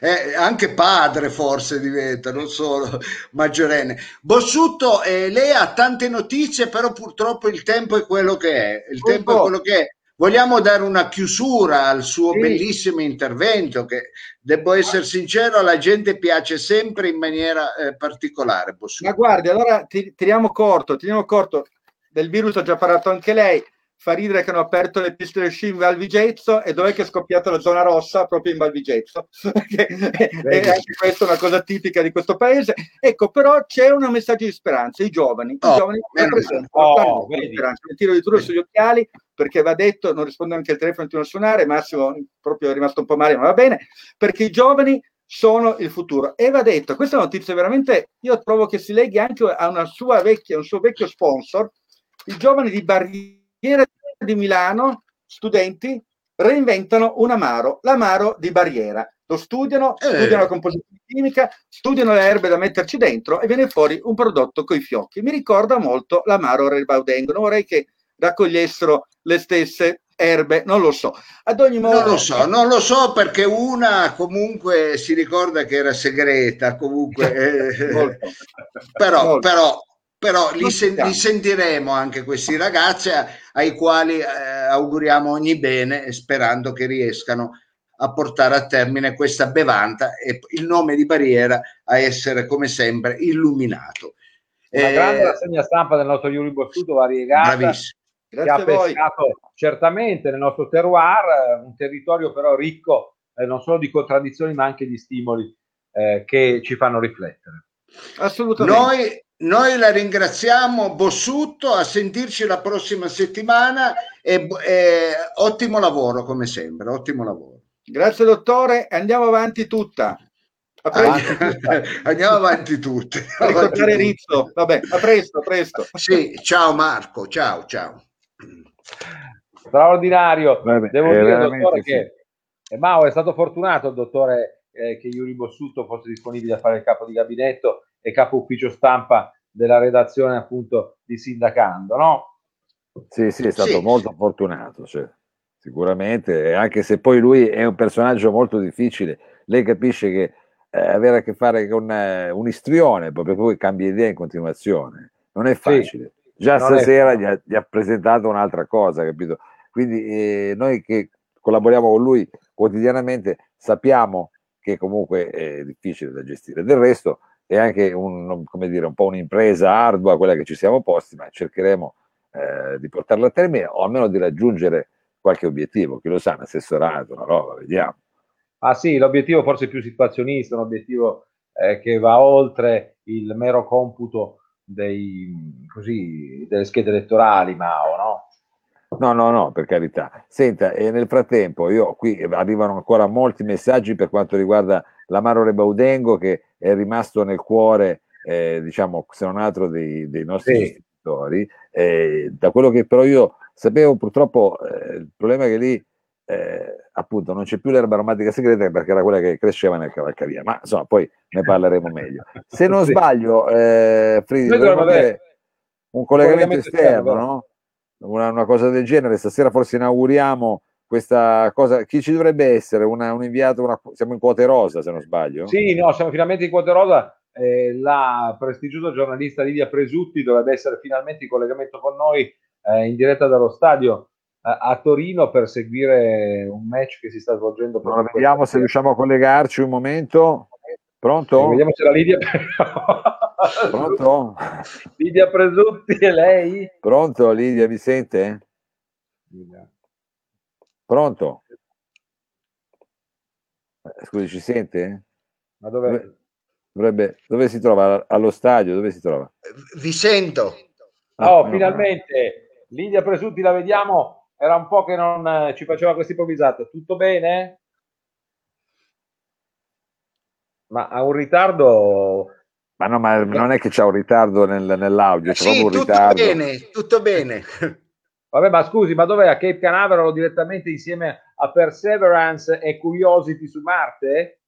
Eh, anche padre forse diventa, non solo maggiorenne. Bossutto, eh, lei ha tante notizie, però purtroppo il tempo è quello che è. Il tempo è quello che è. Vogliamo dare una chiusura al suo Sì. bellissimo intervento, che devo essere sincero, alla gente piace sempre in maniera eh, particolare. Ma Bossutto. guardi, allora ti- tiriamo corto, tiriamo corto. Del virus ha già parlato anche lei. Fa ridere che hanno aperto le piste del sci in Val Vigezzo e dov'è che è scoppiata la zona rossa? Proprio in Val Vigezzo. E anche questa è una cosa tipica di questo paese. Ecco, però c'è un messaggio di speranza. I giovani, i Oh, giovani male. una Oh, speranza. Mi tiro di turno sugli occhiali perché va detto, non rispondo anche al telefono, continuo a suonare, Massimo proprio è rimasto un po' male, ma va bene, perché i giovani sono il futuro. E va detto, questa notizia veramente, io trovo che si leghi anche a una sua vecchia, un suo vecchio sponsor, i giovani di Barriera di Milano, studenti, reinventano un amaro, l'amaro di Barriera. Lo studiano, Eh. studiano la composizione chimica, studiano le erbe da metterci dentro e viene fuori un prodotto coi fiocchi. Mi ricorda molto l'amaro Rebaudengo. Non vorrei che raccogliessero le stesse erbe, non lo so. Ad ogni modo, Non lo so, non lo so perché una comunque si ricorda che era segreta, comunque, eh, però, Molto. però, però li, sen- li sentiremo anche questi ragazzi a- ai quali eh, auguriamo ogni bene e sperando che riescano a portare a termine questa bevanda e il nome di Barriera a essere come sempre illuminato. Una Eh, grande rassegna stampa del nostro Yuri Bossuto variegata bravissimo. che ha Grazie pescato certamente nel nostro terroir, eh, un territorio però ricco eh, non solo di contraddizioni ma anche di stimoli eh, che ci fanno riflettere. Assolutamente. Noi, noi la ringraziamo Bossutto, a sentirci la prossima settimana e, e ottimo lavoro come sempre, ottimo lavoro. Grazie dottore, andiamo avanti tutta. A presto. Andiamo avanti tutti. Ricordare Rizzo. Vabbè, a presto, a presto. Sì, ciao Marco, ciao, ciao. Straordinario, Vabbè, devo eh, dire veramente dottore sì. che eh, Mao è stato fortunato il dottore eh, che Yuri Bossuto fosse disponibile a fare il capo di gabinetto e capo ufficio stampa della redazione appunto di Sindacando, no? Sì, sì, è stato Sì. molto fortunato, cioè, sicuramente, anche se poi lui è un personaggio molto difficile, lei capisce che eh, avere a che fare con eh, un istrione, proprio poi cambia idea in continuazione, non è facile. Già non è stasera gli ha, gli ha presentato un'altra cosa, capito? Quindi eh, noi che collaboriamo con lui quotidianamente sappiamo che comunque è difficile da gestire. Del resto è anche un, come dire, un po' un'impresa ardua quella che ci siamo posti, ma cercheremo eh, di portarla a termine o almeno di raggiungere qualche obiettivo. Chi lo sa, un assessorato, una roba, vediamo. Ah sì, l'obiettivo forse più situazionista, un obiettivo eh, che va oltre il mero computo dei, così, delle schede elettorali, Mao, no? No, no, no, per carità. Senta, e nel frattempo, io qui arrivano ancora molti messaggi per quanto riguarda l'Amaro Rebaudengo che è rimasto nel cuore, eh, diciamo, se non altro dei, dei nostri Sì. istitutori. Eh, da quello che però io sapevo, purtroppo eh, il problema è che lì eh, appunto non c'è più l'erba aromatica segreta perché era quella che cresceva nel cavalcavia, ma insomma poi ne parleremo meglio. Se non Sì. sbaglio, eh, Fridi, un collegamento collegamento esterno, esterno, no? Una, una cosa del genere. Stasera forse inauguriamo questa cosa. Chi ci dovrebbe essere? Una- un inviato, una- siamo in quote rosa se non sbaglio. Sì, no, siamo finalmente in quota rosa. Eh, la prestigiosa giornalista Lidia Presutti dovrebbe essere finalmente in collegamento con noi eh, in diretta dallo stadio eh, a Torino per seguire un match che si sta svolgendo. Allora, vediamo se riusciamo a collegarci un momento. Pronto? Eh, Vediamo se la Lidia. Pronto? Lidia Presutti è lei? Pronto Lidia, mi sente? Pronto? Eh, Scusi, ci sente? Ma dove? Dovrebbe, dove si trova? Allo stadio? Dove si trova? Vi sento. Ah, Oh, no, finalmente Lidia Presutti la vediamo. Era un po' che non eh, ci faceva questa improvvisata. Tutto bene? Ma ha un ritardo. Ma no, ma non è che c'è un ritardo nel- nell'audio, c'è Sì, proprio un tutto ritardo. bene, tutto bene. Vabbè, ma scusi, ma dov'è? A Cape Canaveral o direttamente insieme a Perseverance e Curiosity su Marte?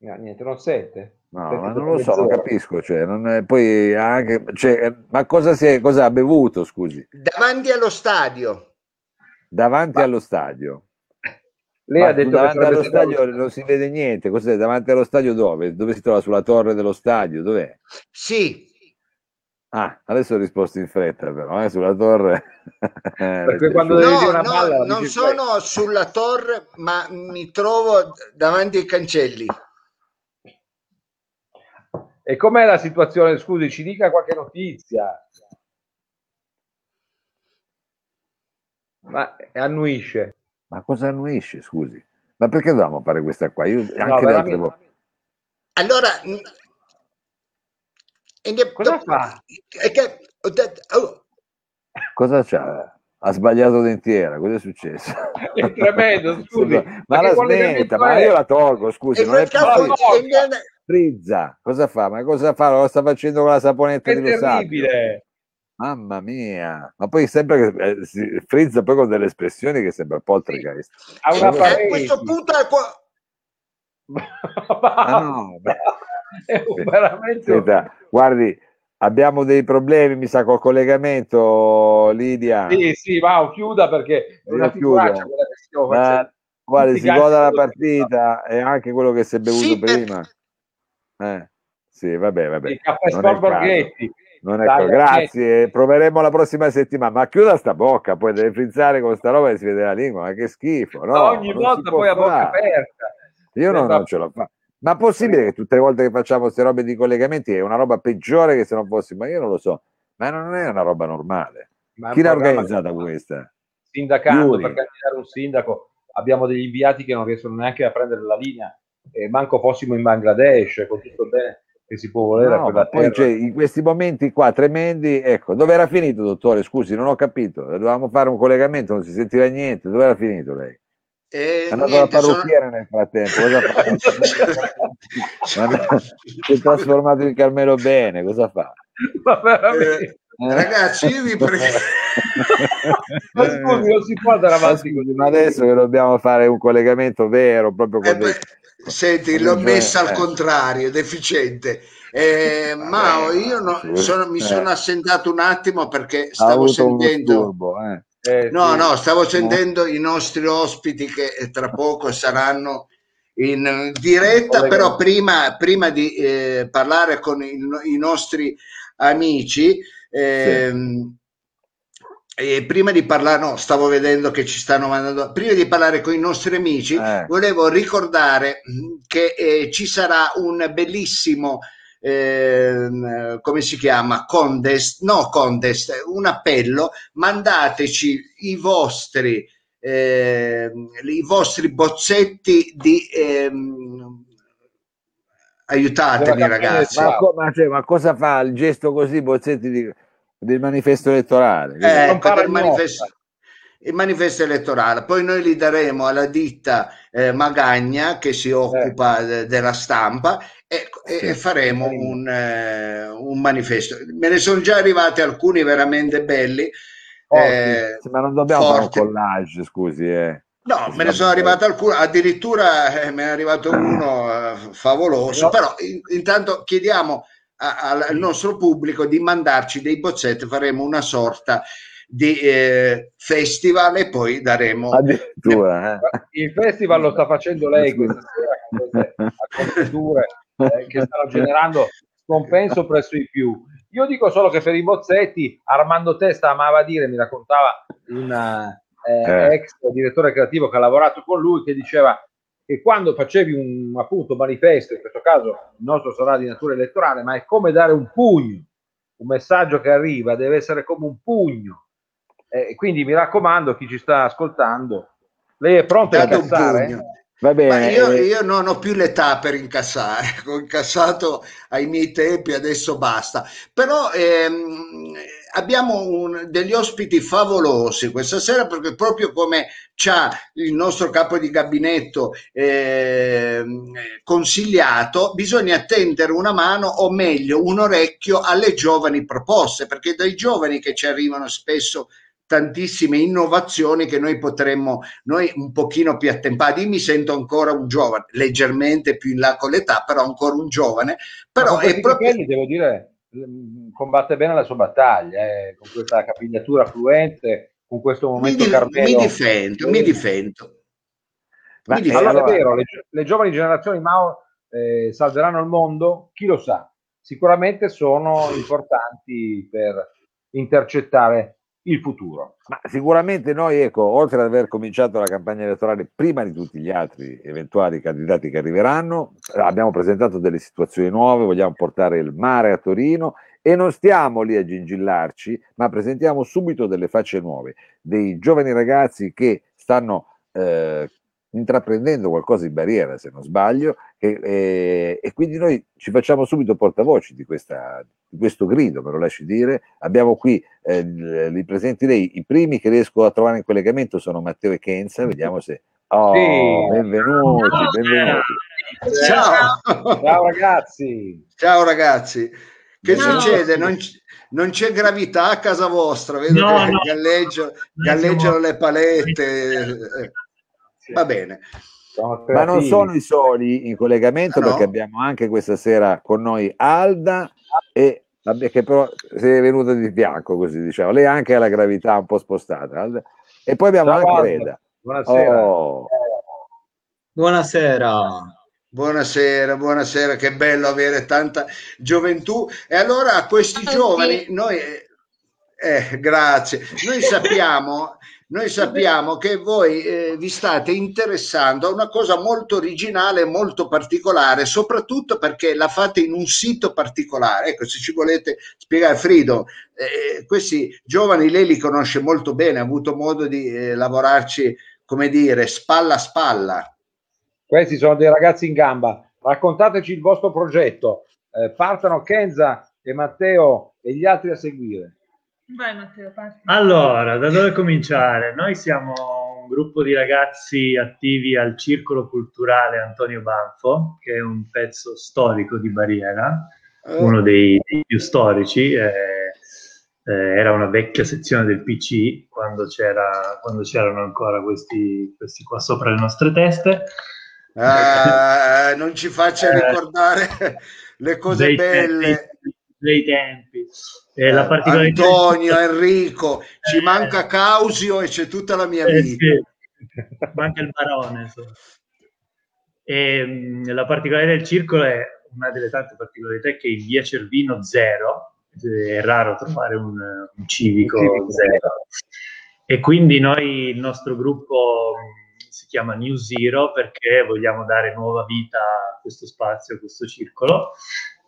No, niente, non sente. No, Sente ma non lo so, non mezz'ora. capisco. Cioè, non è- poi anche, cioè, eh, ma cosa, si è, cosa ha bevuto, scusi? Davanti allo stadio. Davanti Ma- allo stadio. Lei Ma ha detto che davanti sarebbe allo stato- stadio non si vede niente. Cos'è? Davanti allo stadio dove? Dove si trova? Sulla torre dello stadio? Dov'è? Sì, Ah, adesso ho risposto in fretta, però, eh, sulla torre. Perché quando devi no, dire una no, palla, la non sono sulla torre, ma mi trovo davanti ai cancelli. E com'è la situazione? Scusi, ci dica qualche notizia. Ma annuisce. Ma cosa annuisce, scusi? Ma perché dovevamo fare questa qua? Io anche No, le altre volte. Allora, Cosa fa? è che- ho detto- oh, Cosa c'ha? Ha sbagliato dentiera, cosa è successo? È tremendo, scusi. ma la smetta, ma io la tolgo, scusi, non è viene- frizza. Cosa fa? Ma cosa fa? Lo sta facendo con la saponetta È di Lo Sapio. terribile. Mamma mia, ma poi sempre che eh, si frizza poi con delle espressioni che sembra poltergeist. Ha una Eh, a questo punto è qua- Ah, no, beh. è veramente Senta, guardi, abbiamo dei problemi, mi sa, col collegamento, Lidia. Sì, sì, va, chiuda perché è una figuraccia quella che stiamo Ma, facendo. Tutti si goda la partita e anche quello che si è bevuto Sì, per- prima. Eh, sì, vabbè, vabbè. Il caffè non è il Sport. Borghetti. Non è Dai, co- grazie, proveremo la prossima settimana. Ma chiuda sta bocca, poi deve frizzare con sta roba e si vede la lingua, ma che schifo. No, ogni volta poi a bocca aperta. Io non, Sembra- non ce la faccio. Ma è possibile che tutte le volte che facciamo queste robe di collegamenti è una roba peggiore che se non fossimo? Ma io non lo so. Ma non è una roba normale. Ma Chi l'ha organizzata che- questa? Sindacando Yuri. per candidare un sindaco, abbiamo degli inviati che non riescono neanche a prendere la linea, e manco fossimo in Bangladesh, con tutto bene che si può volere a No, ma poi c'è, in questi momenti qua tremendi, ecco, dove era finito, dottore? Scusi, non ho capito. Dovevamo fare un collegamento, non si sentiva niente. Dove era finito lei? E È andato niente, dal sono- parrucchiere nel frattempo. Cosa fa? Si è trasformato in Carmelo Bene, cosa fa? Ma veramente. Eh, Ragazzi, io vi prego. Ma scusi, non si può andare Ma avanti così. ma adesso che dobbiamo fare un collegamento vero, proprio con Eh, dei- beh, senti, con l'ho messa al eh. contrario, deficiente. Eh, Vabbè, io no- ma- sono- mi eh. sono assentato un attimo perché stavo sentendo. disturbo. Eh. Eh, No, sì. no, stavo sentendo i nostri ospiti che eh, tra poco saranno in eh, diretta, però prima, prima di eh, parlare con i, i nostri amici, ehm, e prima di parlare, no, stavo vedendo che ci stanno mandando, prima di parlare con i nostri amici, Eh. volevo ricordare mh, che eh, ci sarà un bellissimo ehm, come si chiama? Contest, no contest, un appello, mandateci i vostri, ehm, i vostri bozzetti di ehm, aiutatemi ragazzi. Ma, co- ma cioè, ma cosa fa il gesto così, Bozzetti, di- del manifesto elettorale? Eh, ecco, del manifesto, il manifesto elettorale. Poi noi li daremo alla ditta eh, Magagna che si occupa de- della stampa e, Sì. e faremo un, eh, un manifesto. Me ne sono già arrivati alcuni veramente belli. Forti. eh, Sì, ma non dobbiamo fare un forti. collage, scusi. Eh. No, me ne sono arrivati alcuni, addirittura eh, me ne è arrivato uno eh, favoloso, però in- intanto chiediamo a- al al nostro pubblico di mandarci dei bozzetti, faremo una sorta di eh, festival e poi daremo... Addirittura. Eh. Il festival lo sta facendo lei questa sera con queste acconciature eh, che stanno generando scompenso presso i più. Io dico solo che per i bozzetti Armando Testa amava dire, mi raccontava un eh, Eh. ex direttore creativo che ha lavorato con lui, che diceva che quando facevi un appunto manifesto, in questo caso il nostro sarà di natura elettorale, ma è come dare un pugno, un messaggio che arriva deve essere come un pugno. Eh, quindi mi raccomando, chi ci sta ascoltando, lei è pronto a incassare? Va Ma bene. io, eh, io non ho più l'età per incassare, ho incassato ai miei tempi, adesso basta. Però ehm, abbiamo un- degli ospiti favolosi questa sera perché proprio come ci ha il nostro capo di gabinetto ehm, consigliato, bisogna tendere una mano o meglio un orecchio alle giovani proposte, perché dai giovani che ci arrivano spesso tantissime innovazioni che noi potremmo noi un pochino più attempati. Io mi sento ancora un giovane, leggermente più in là con l'età, però ancora un giovane. Però è proprio capelli, devo dire, combatte bene la sua battaglia, eh, con questa capigliatura fluente, con questo mi, momento di- Carmelo. mi difendo, mi difendo. Ma, mi difendo. Allora, è vero, le, le giovani generazioni Mao eh, salveranno il mondo? Chi lo sa? Sicuramente sono importanti per intercettare il futuro. Ma sicuramente noi, ecco, oltre ad aver cominciato la campagna elettorale prima di tutti gli altri eventuali candidati che arriveranno, abbiamo presentato delle situazioni nuove, vogliamo portare il mare a Torino e non stiamo lì a gingillarci, ma presentiamo subito delle facce nuove, dei giovani ragazzi che stanno eh, intraprendendo qualcosa in barriera, se non sbaglio, e, e- e quindi noi ci facciamo subito portavoci di, questa, di questo grido, me lo lasci dire. Abbiamo qui eh, li presenti lei, i primi che riesco a trovare in collegamento sono Matteo e Kenza, vediamo se... Oh, Sì. benvenuti, benvenuti. Ciao. Ciao ragazzi! Ciao ragazzi. Che Ciao. succede? Non, c- non c'è gravità a casa vostra, vedo No, che no. galleggiano siamo- le palette. Eh, Va bene. Ma non sono i soli in collegamento Ah, no? perché abbiamo anche questa sera con noi Alda e vabbè, che però si è venuta di fianco così diciamo. Lei anche ha la gravità un po' spostata. Alda. E poi abbiamo Ciao, anche. Reda. Buonasera. Oh, Buonasera. Buonasera, buonasera, che bello avere tanta gioventù. E allora a questi giovani, noi, eh, grazie, noi sappiamo, noi sappiamo che voi eh, vi state interessando a una cosa molto originale molto particolare, soprattutto perché la fate in un sito particolare. Ecco, se ci volete spiegare, Frido, eh, questi giovani lei li conosce molto bene, ha avuto modo di eh, lavorarci, come dire, spalla a spalla. Questi sono dei ragazzi in gamba. Raccontateci il vostro progetto. Eh, partano Kenza e Matteo e gli altri a seguire. Vai Matteo, parti. Allora, da dove cominciare? Noi siamo un gruppo di ragazzi attivi al Circolo Culturale Antonio Banfo, che è un pezzo storico di Barriera, uno dei, dei più storici. eh, eh, era una vecchia sezione del PC quando, c'era, quando c'erano ancora questi, questi qua sopra le nostre teste. Ah, non ci faccia Eh, ricordare le cose dei belle. tempi, dei tempi. E la Eh, particolarità Antonio, Enrico, ci Eh. manca Causio e c'è tutta la mia Eh, vita. sì. manca il barone. insomma. E, mh, la particolarità del circolo è una delle tante particolarità che in via Cervino zero, eh, è raro trovare un, un civico Un civico zero. E quindi noi, il nostro gruppo mh, si chiama New Zero perché vogliamo dare nuova vita a questo spazio, a questo circolo.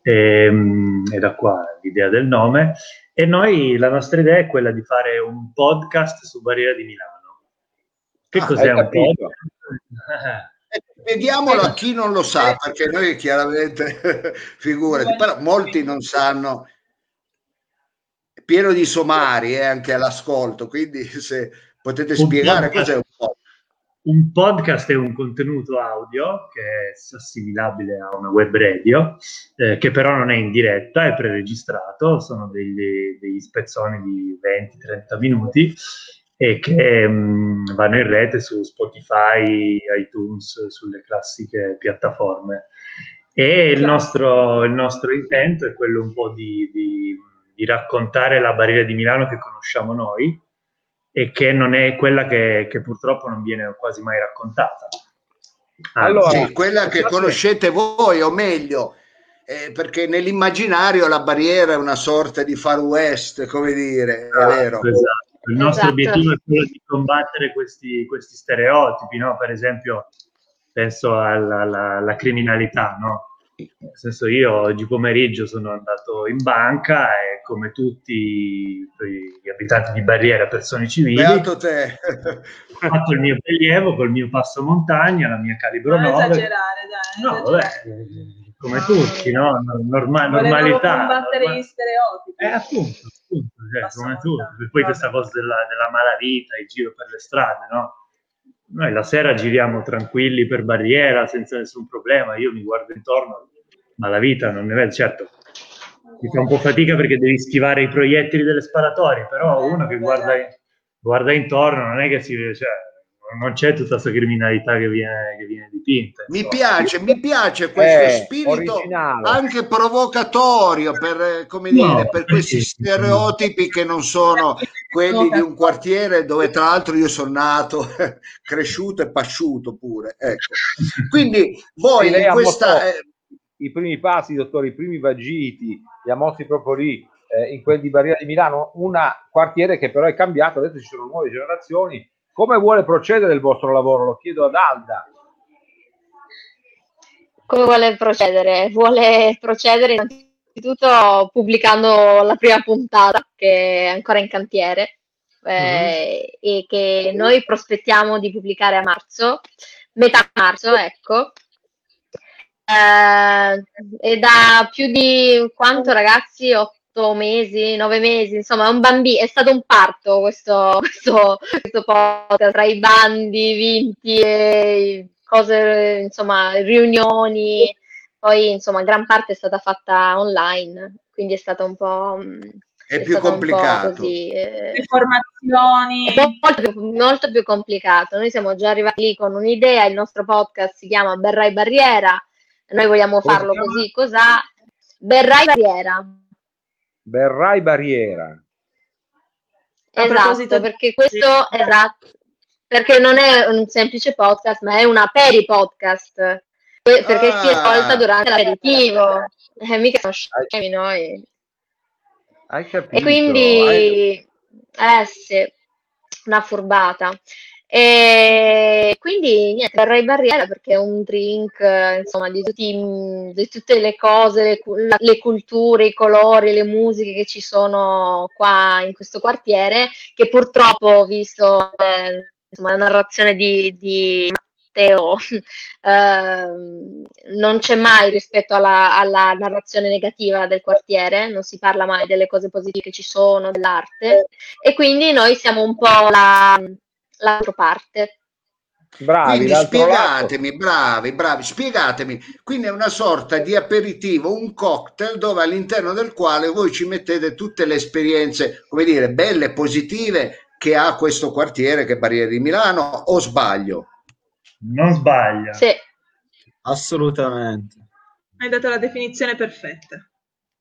E, mh, e da qua l'idea del nome. E noi la nostra idea è quella di fare un podcast su Barriera di Milano. Che Ah, cos'è un capito. podcast? Eh, Spieghiamolo a chi non lo sa, perché noi chiaramente, figurati, però molti non sanno, è pieno di somari eh, anche all'ascolto, quindi se potete spiegare cos'è un po'. Un podcast è un contenuto audio che è assimilabile a una web radio, eh, che però non è in diretta, è preregistrato, sono degli, degli spezzoni di 20-30 minuti e che mh, vanno in rete su Spotify, iTunes, sulle classiche piattaforme. E il nostro, il nostro intento è quello un po' di, di- di raccontare la barriera di Milano che conosciamo noi e che non è quella che, che purtroppo non viene quasi mai raccontata. Anzi, Allora, Sì, quella che conoscete voi, o meglio, eh, perché nell'immaginario la barriera è una sorta di far west, come dire, è vero. Esatto. Il nostro Esatto. obiettivo è quello di combattere questi, questi stereotipi, no? Per esempio, penso alla, alla- alla criminalità, no? Nel senso, io oggi pomeriggio sono andato in banca e come tutti gli abitanti di Barriera, persone civili, Beato te. ho fatto il mio prelievo col mio passo montagna, la mia calibro Non 9. esagerare, dai. No, vabbè, esagerare. come tutti, no? Norma- normalità. combattere norma- gli stereotipi. Eh, appunto, appunto, cioè, come montagna. tu, poi Vabbè. questa cosa della, della malavita, il giro per le strade, no? Noi la sera giriamo tranquilli per barriera senza nessun problema, io mi guardo intorno, ma la vita non ne vedo, certo, mi fa un po' fatica perché devi schivare i proiettili delle sparatorie, però uno che guarda, guarda intorno non è che si vede, cioè, non c'è tutta questa criminalità che viene, che viene dipinta. Mi insomma. piace, mi piace questo Eh, spirito originale. anche provocatorio per, eh, come No, dire, per questi stereotipi che non sono quelli di un quartiere dove tra l'altro io sono nato, cresciuto e pasciuto pure. Ecco. Quindi voi in questa... eh, i primi passi, dottore, i primi vagiti, li ha mossi proprio lì, eh, in quel di Barriera di Milano, un quartiere che però è cambiato, adesso ci sono nuove generazioni. Come vuole procedere il vostro lavoro? Lo chiedo ad Alda. Come vuole procedere? Vuole procedere innanzitutto pubblicando la prima puntata che è ancora in cantiere eh, e che noi prospettiamo di pubblicare a marzo, metà marzo, ecco. Eh, e da più di quanto ragazzi? Otto mesi, nove mesi, insomma, un bambino, è stato un parto questo, questo, questo podcast tra i bandi vinti e cose, insomma, riunioni, poi insomma, gran parte è stata fatta online, quindi è stato un po', mh, è più un po' complicato. così, eh, Informazioni. è molto più, molto più complicato. Noi siamo già arrivati lì con un'idea, il nostro podcast si chiama Berrai Barriera, noi vogliamo farlo così, cos'ha? Berrai Barriera. Berrai Barriera. A Esatto, perché questo esatto, perché non è un semplice podcast, ma è una peri podcast. Que- Perché si è Ah. tolta durante l'aperitivo. Eh, mica sono scemi noi. Hai capito? E quindi, eh sì, una furbata. E quindi niente, verrei barriera perché è un drink, eh, insomma, di, tutti, di tutte le cose, le, le culture, i colori, le musiche che ci sono qua in questo quartiere, che purtroppo ho visto eh, insomma, la narrazione di, di Matteo ehm, non c'è mai rispetto alla, alla narrazione negativa del quartiere, non si parla mai delle cose positive che ci sono, dell'arte, e quindi noi siamo un po' la, l'altra parte. Bravi, Quindi l'altro lato. spiegatemi, bravi, bravi, spiegatemi. Quindi è una sorta di aperitivo, un cocktail dove all'interno del quale voi ci mettete tutte le esperienze, come dire, belle, positive che ha questo quartiere che è Barriere di Milano, o sbaglio? Non sbaglia. Sì. Assolutamente. Hai dato la definizione perfetta.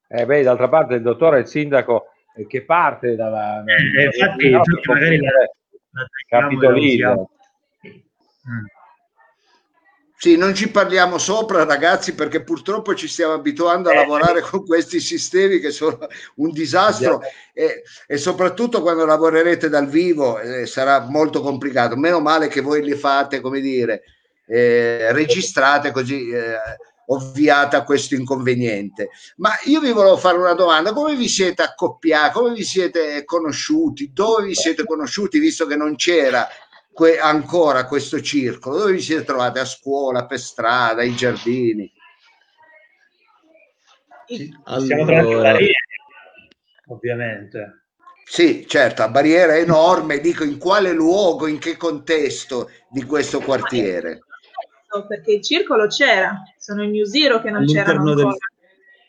Eh beh, d'altra parte il dottore è il sindaco eh, che parte dalla... Eh, infatti, dal- infatti magari la- la la Capitolino. usiamo. Mm. Sì, non ci parliamo sopra, ragazzi, perché purtroppo ci stiamo abituando a Eh. lavorare con questi sistemi che sono un disastro e, e soprattutto quando lavorerete dal vivo eh, sarà molto complicato. Meno male che voi li fate, come dire, eh, registrate così eh, ovviate a questo inconveniente. Ma io vi volevo fare una domanda: come vi siete accoppiati? Come vi siete conosciuti? Dove vi siete conosciuti, visto che non c'era que- ancora questo circolo? Dove vi siete trovati? A scuola, per strada, ai giardini? Siamo trovati a Allora, Barriere, ovviamente. Sì, certo, a barriera enorme, dico in quale luogo, in che contesto di questo quartiere? Perché il circolo c'era, sono in New Zero che non c'erano all'interno del... ancora.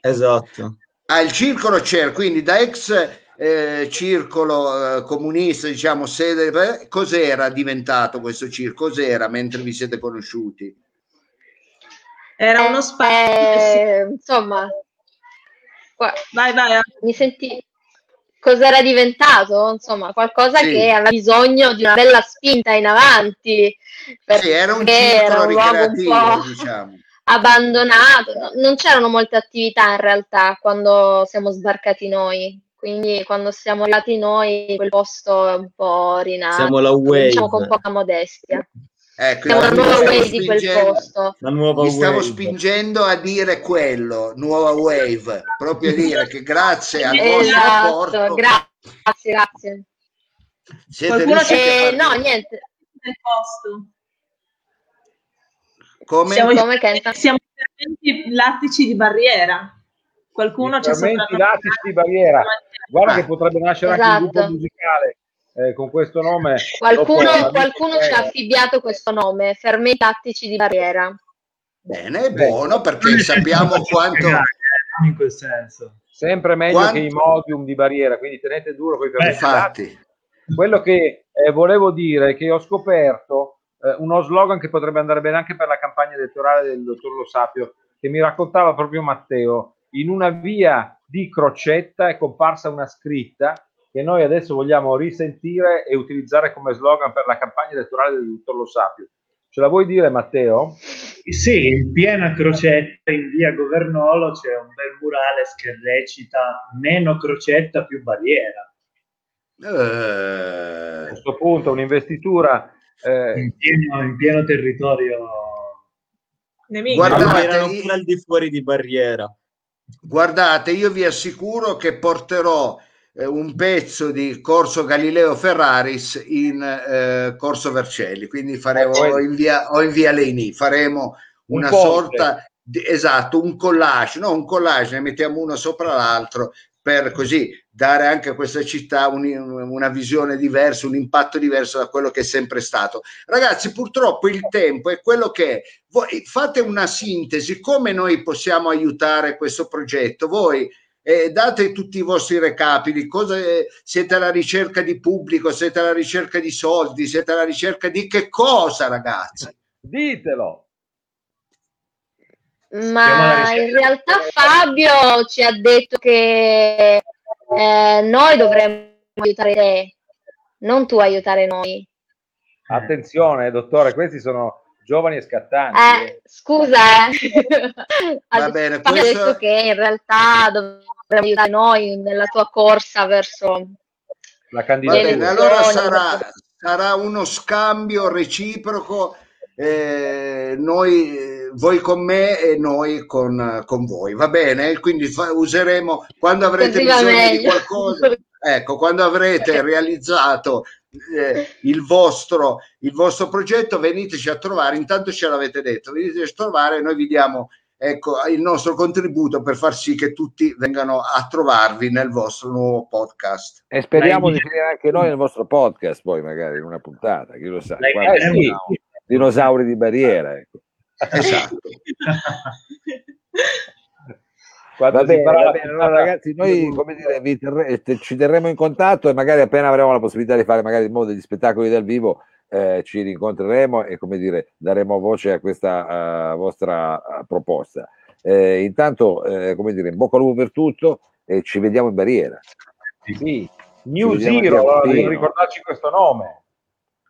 Esatto. Ah, il circolo c'era, quindi da ex eh, circolo eh, comunista, diciamo, sede, eh, cos'era diventato questo circolo? Cos'era mentre vi siete conosciuti? Era uno spazio. Eh, insomma, qua- Vai, vai. mi senti cos'era diventato? Insomma, qualcosa Sì. che aveva bisogno di una bella spinta in avanti. Sì, era un perché era circolo un un diciamo. abbandonato. No- Non c'erano molte attività in realtà quando siamo sbarcati noi. Quindi quando siamo arrivati noi, quel posto è un po' rinato, Siamo la diciamo con wave. poca modestia. Ecco, Siamo la nuova stavo wave di quel posto. La nuova Mi stavo wave. spingendo a dire quello, nuova wave, proprio a dire che grazie al vostro Esatto, apporto grazie, grazie. siete Qualcuno a Eh, no, niente. Nel posto. come? Siamo, Come siamo i fermenti lattici di barriera. Qualcuno ci ha lattici di barriera. Guarda Ah. che potrebbe nascere anche un Esatto. gruppo musicale eh, con questo nome. Qualcuno, Dopo qualcuno ci ha affibbiato questo nome, fermenti tattici di barriera. Bene, è buono perché sappiamo quanto... Non in quel senso. Sempre meglio Quanto- che i modium di barriera, quindi tenete duro con i. Infatti, Quello che eh, volevo dire è che ho scoperto eh, uno slogan che potrebbe andare bene anche per la campagna elettorale del dottor Lo Sapio, che mi raccontava proprio Matteo. In una via di Crocetta è comparsa una scritta che noi adesso vogliamo risentire e utilizzare come slogan per la campagna elettorale del dottor Lo Sapio. Ce la vuoi dire, Matteo? Sì, in piena crocetta in via Governolo c'è un bel murales che recita meno crocetta più barriera. A eh, questo punto un'investitura eh, In pieno, in pieno territorio. Nemico. Guardate, erano io- pure al di fuori di barriera. Guardate, io vi assicuro che porterò eh, un pezzo di Corso Galileo Ferraris in eh, Corso Vercelli, quindi faremo o in via, o in via Leini, faremo Un una ponte. sorta di, esatto, un collage, no, un collage, ne mettiamo uno sopra l'altro per così dare anche a questa città un- una visione diversa, un impatto diverso da quello che è sempre stato. Ragazzi, purtroppo il tempo è quello che è. Voi fate una sintesi, come noi possiamo aiutare questo progetto? Voi eh, date tutti i vostri recapiti, cosa, eh, siete alla ricerca di pubblico, siete alla ricerca di soldi, siete alla ricerca di che cosa, ragazzi? ditelo. Ma in realtà Fabio ci ha detto che eh, noi dovremmo aiutare te, non tu aiutare noi. Attenzione, dottore, questi sono giovani e scattanti. Eh, scusa, eh. Va bene, Hai questo- detto che in realtà dovremmo aiutare noi nella tua corsa verso La Va candidatura. bene, allora sarà, sarà uno scambio reciproco, eh, noi, eh, voi con me e noi con, con voi, va bene? Quindi fa- useremo quando avrete bisogno di meglio. qualcosa, ecco, quando avrete realizzato eh, il, vostro, il vostro progetto, veniteci a trovare, intanto ce l'avete detto, veniteci a trovare e noi vi diamo ecco, il nostro contributo per far sì che tutti vengano a trovarvi nel vostro nuovo podcast. E speriamo Ma di in- finire anche noi nel vostro podcast, poi magari in una puntata, chi lo sa. Dai, Guarda, eh, Dinosauri di barriera, ecco. Esatto. Quando Va bene, va bene. Allora, ragazzi, noi come dire, vi terre- te- ci terremo in contatto e magari appena avremo la possibilità di fare magari in modo degli spettacoli dal vivo, eh, ci rincontreremo e come dire, daremo voce a questa eh, vostra eh, proposta. Eh, intanto, eh, come dire, in bocca al lupo per tutto e ci vediamo in barriera. Sì. New Ci vediamo Zero, devo ricordarci questo nome.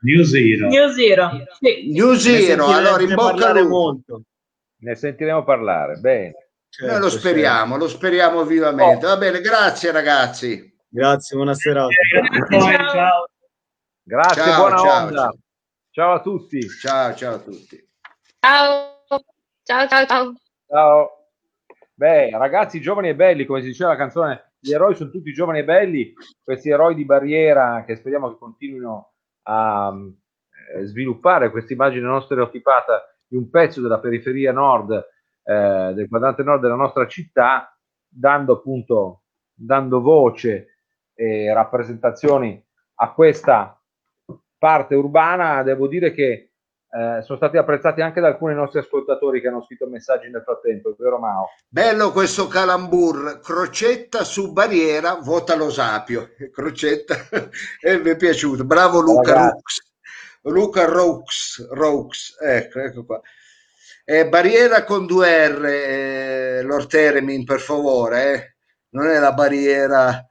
New Zero. New Zero. Sì. New Ne Zero, allora in bocca al lupo. molto. Ne sentiremo parlare. Bene. Noi lo Certo, speriamo, lo speriamo Oh. vivamente. Va bene, grazie ragazzi. certo. Grazie, buona serata. Poi, ciao. Grazie, Ciao, buona ciao, onda. ciao. Ciao a tutti. Ciao, ciao a tutti. Ciao, ciao, ciao, ciao. Ciao. Beh, ragazzi giovani e belli, come si diceva la canzone, gli eroi sono tutti giovani e belli, questi eroi di barriera che speriamo che continuino a eh, sviluppare questa immagine non stereotipata di un pezzo della periferia nord, eh, del quadrante nord della nostra città, dando appunto, dando voce e rappresentazioni a questa parte urbana. Devo dire che eh, sono stati apprezzati anche da alcuni nostri ascoltatori che hanno scritto messaggi nel frattempo, è vero Mao? Bello questo calambur, crocetta su barriera, vota lo sapio. Crocetta, e mi è piaciuto. Bravo Luca Ragazzi. Rux. Luca Rux, Rux, ecco, ecco qua. Eh, barriera con due R, eh, Lord Teremin, per favore, eh. non è la barriera.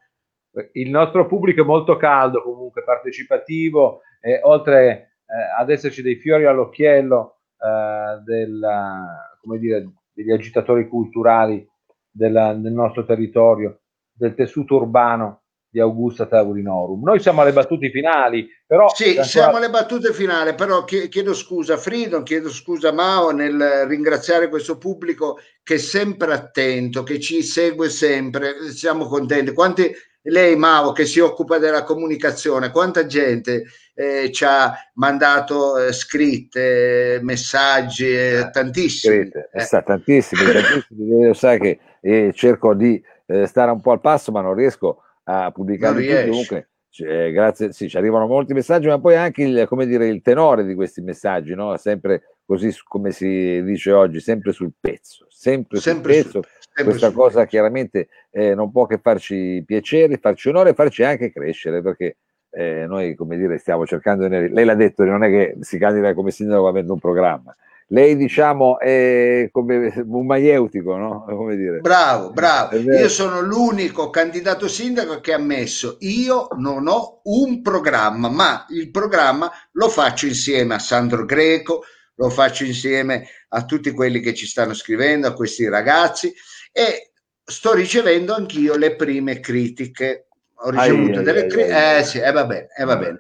Il nostro pubblico è molto caldo, comunque partecipativo, oltre eh, ad esserci dei fiori all'occhiello eh, della- come dire, degli agitatori culturali della- del nostro territorio, del tessuto urbano di Augusta Taurinorum. Noi siamo alle battute finali, però Sì, ancora- siamo alle battute finali, però chie- chiedo scusa a Frido, chiedo scusa a Mao nel ringraziare questo pubblico che è sempre attento, che ci segue sempre, siamo contenti. Quanti, lei Mao che si occupa della comunicazione, quanta gente eh, ci ha mandato eh, scritte, messaggi, eh, tantissimi. Scritte, Eh, sa, tantissimi, tantissimi. Lo sai che eh, cerco di eh, stare un po' al passo, ma non riesco a pubblicarli Non tutti. Comunque, c- eh, grazie, sì, ci arrivano molti messaggi, ma poi anche il, come dire, il tenore di questi messaggi, no? Sempre così come si dice oggi, sempre sul pezzo, sempre, Sempre sul sul- pezzo. sempre Questa sul cosa pezzo. chiaramente eh, non può che farci piacere, farci onore e farci anche crescere, perché eh, noi, come dire, stiamo cercando di... Lei l'ha detto, non è che si candida come sindaco avendo un programma. Lei, diciamo, è come un maieutico, no? Come dire. Bravo, bravo. Io sono l'unico candidato sindaco che ha messo io non ho un programma, ma il programma lo faccio insieme a Sandro Greco, lo faccio insieme a tutti quelli che ci stanno scrivendo, a questi ragazzi e sto ricevendo anch'io le prime critiche. Ho ricevuto Ai, delle critiche. Eh sì, eh, va bene, eh, va bene.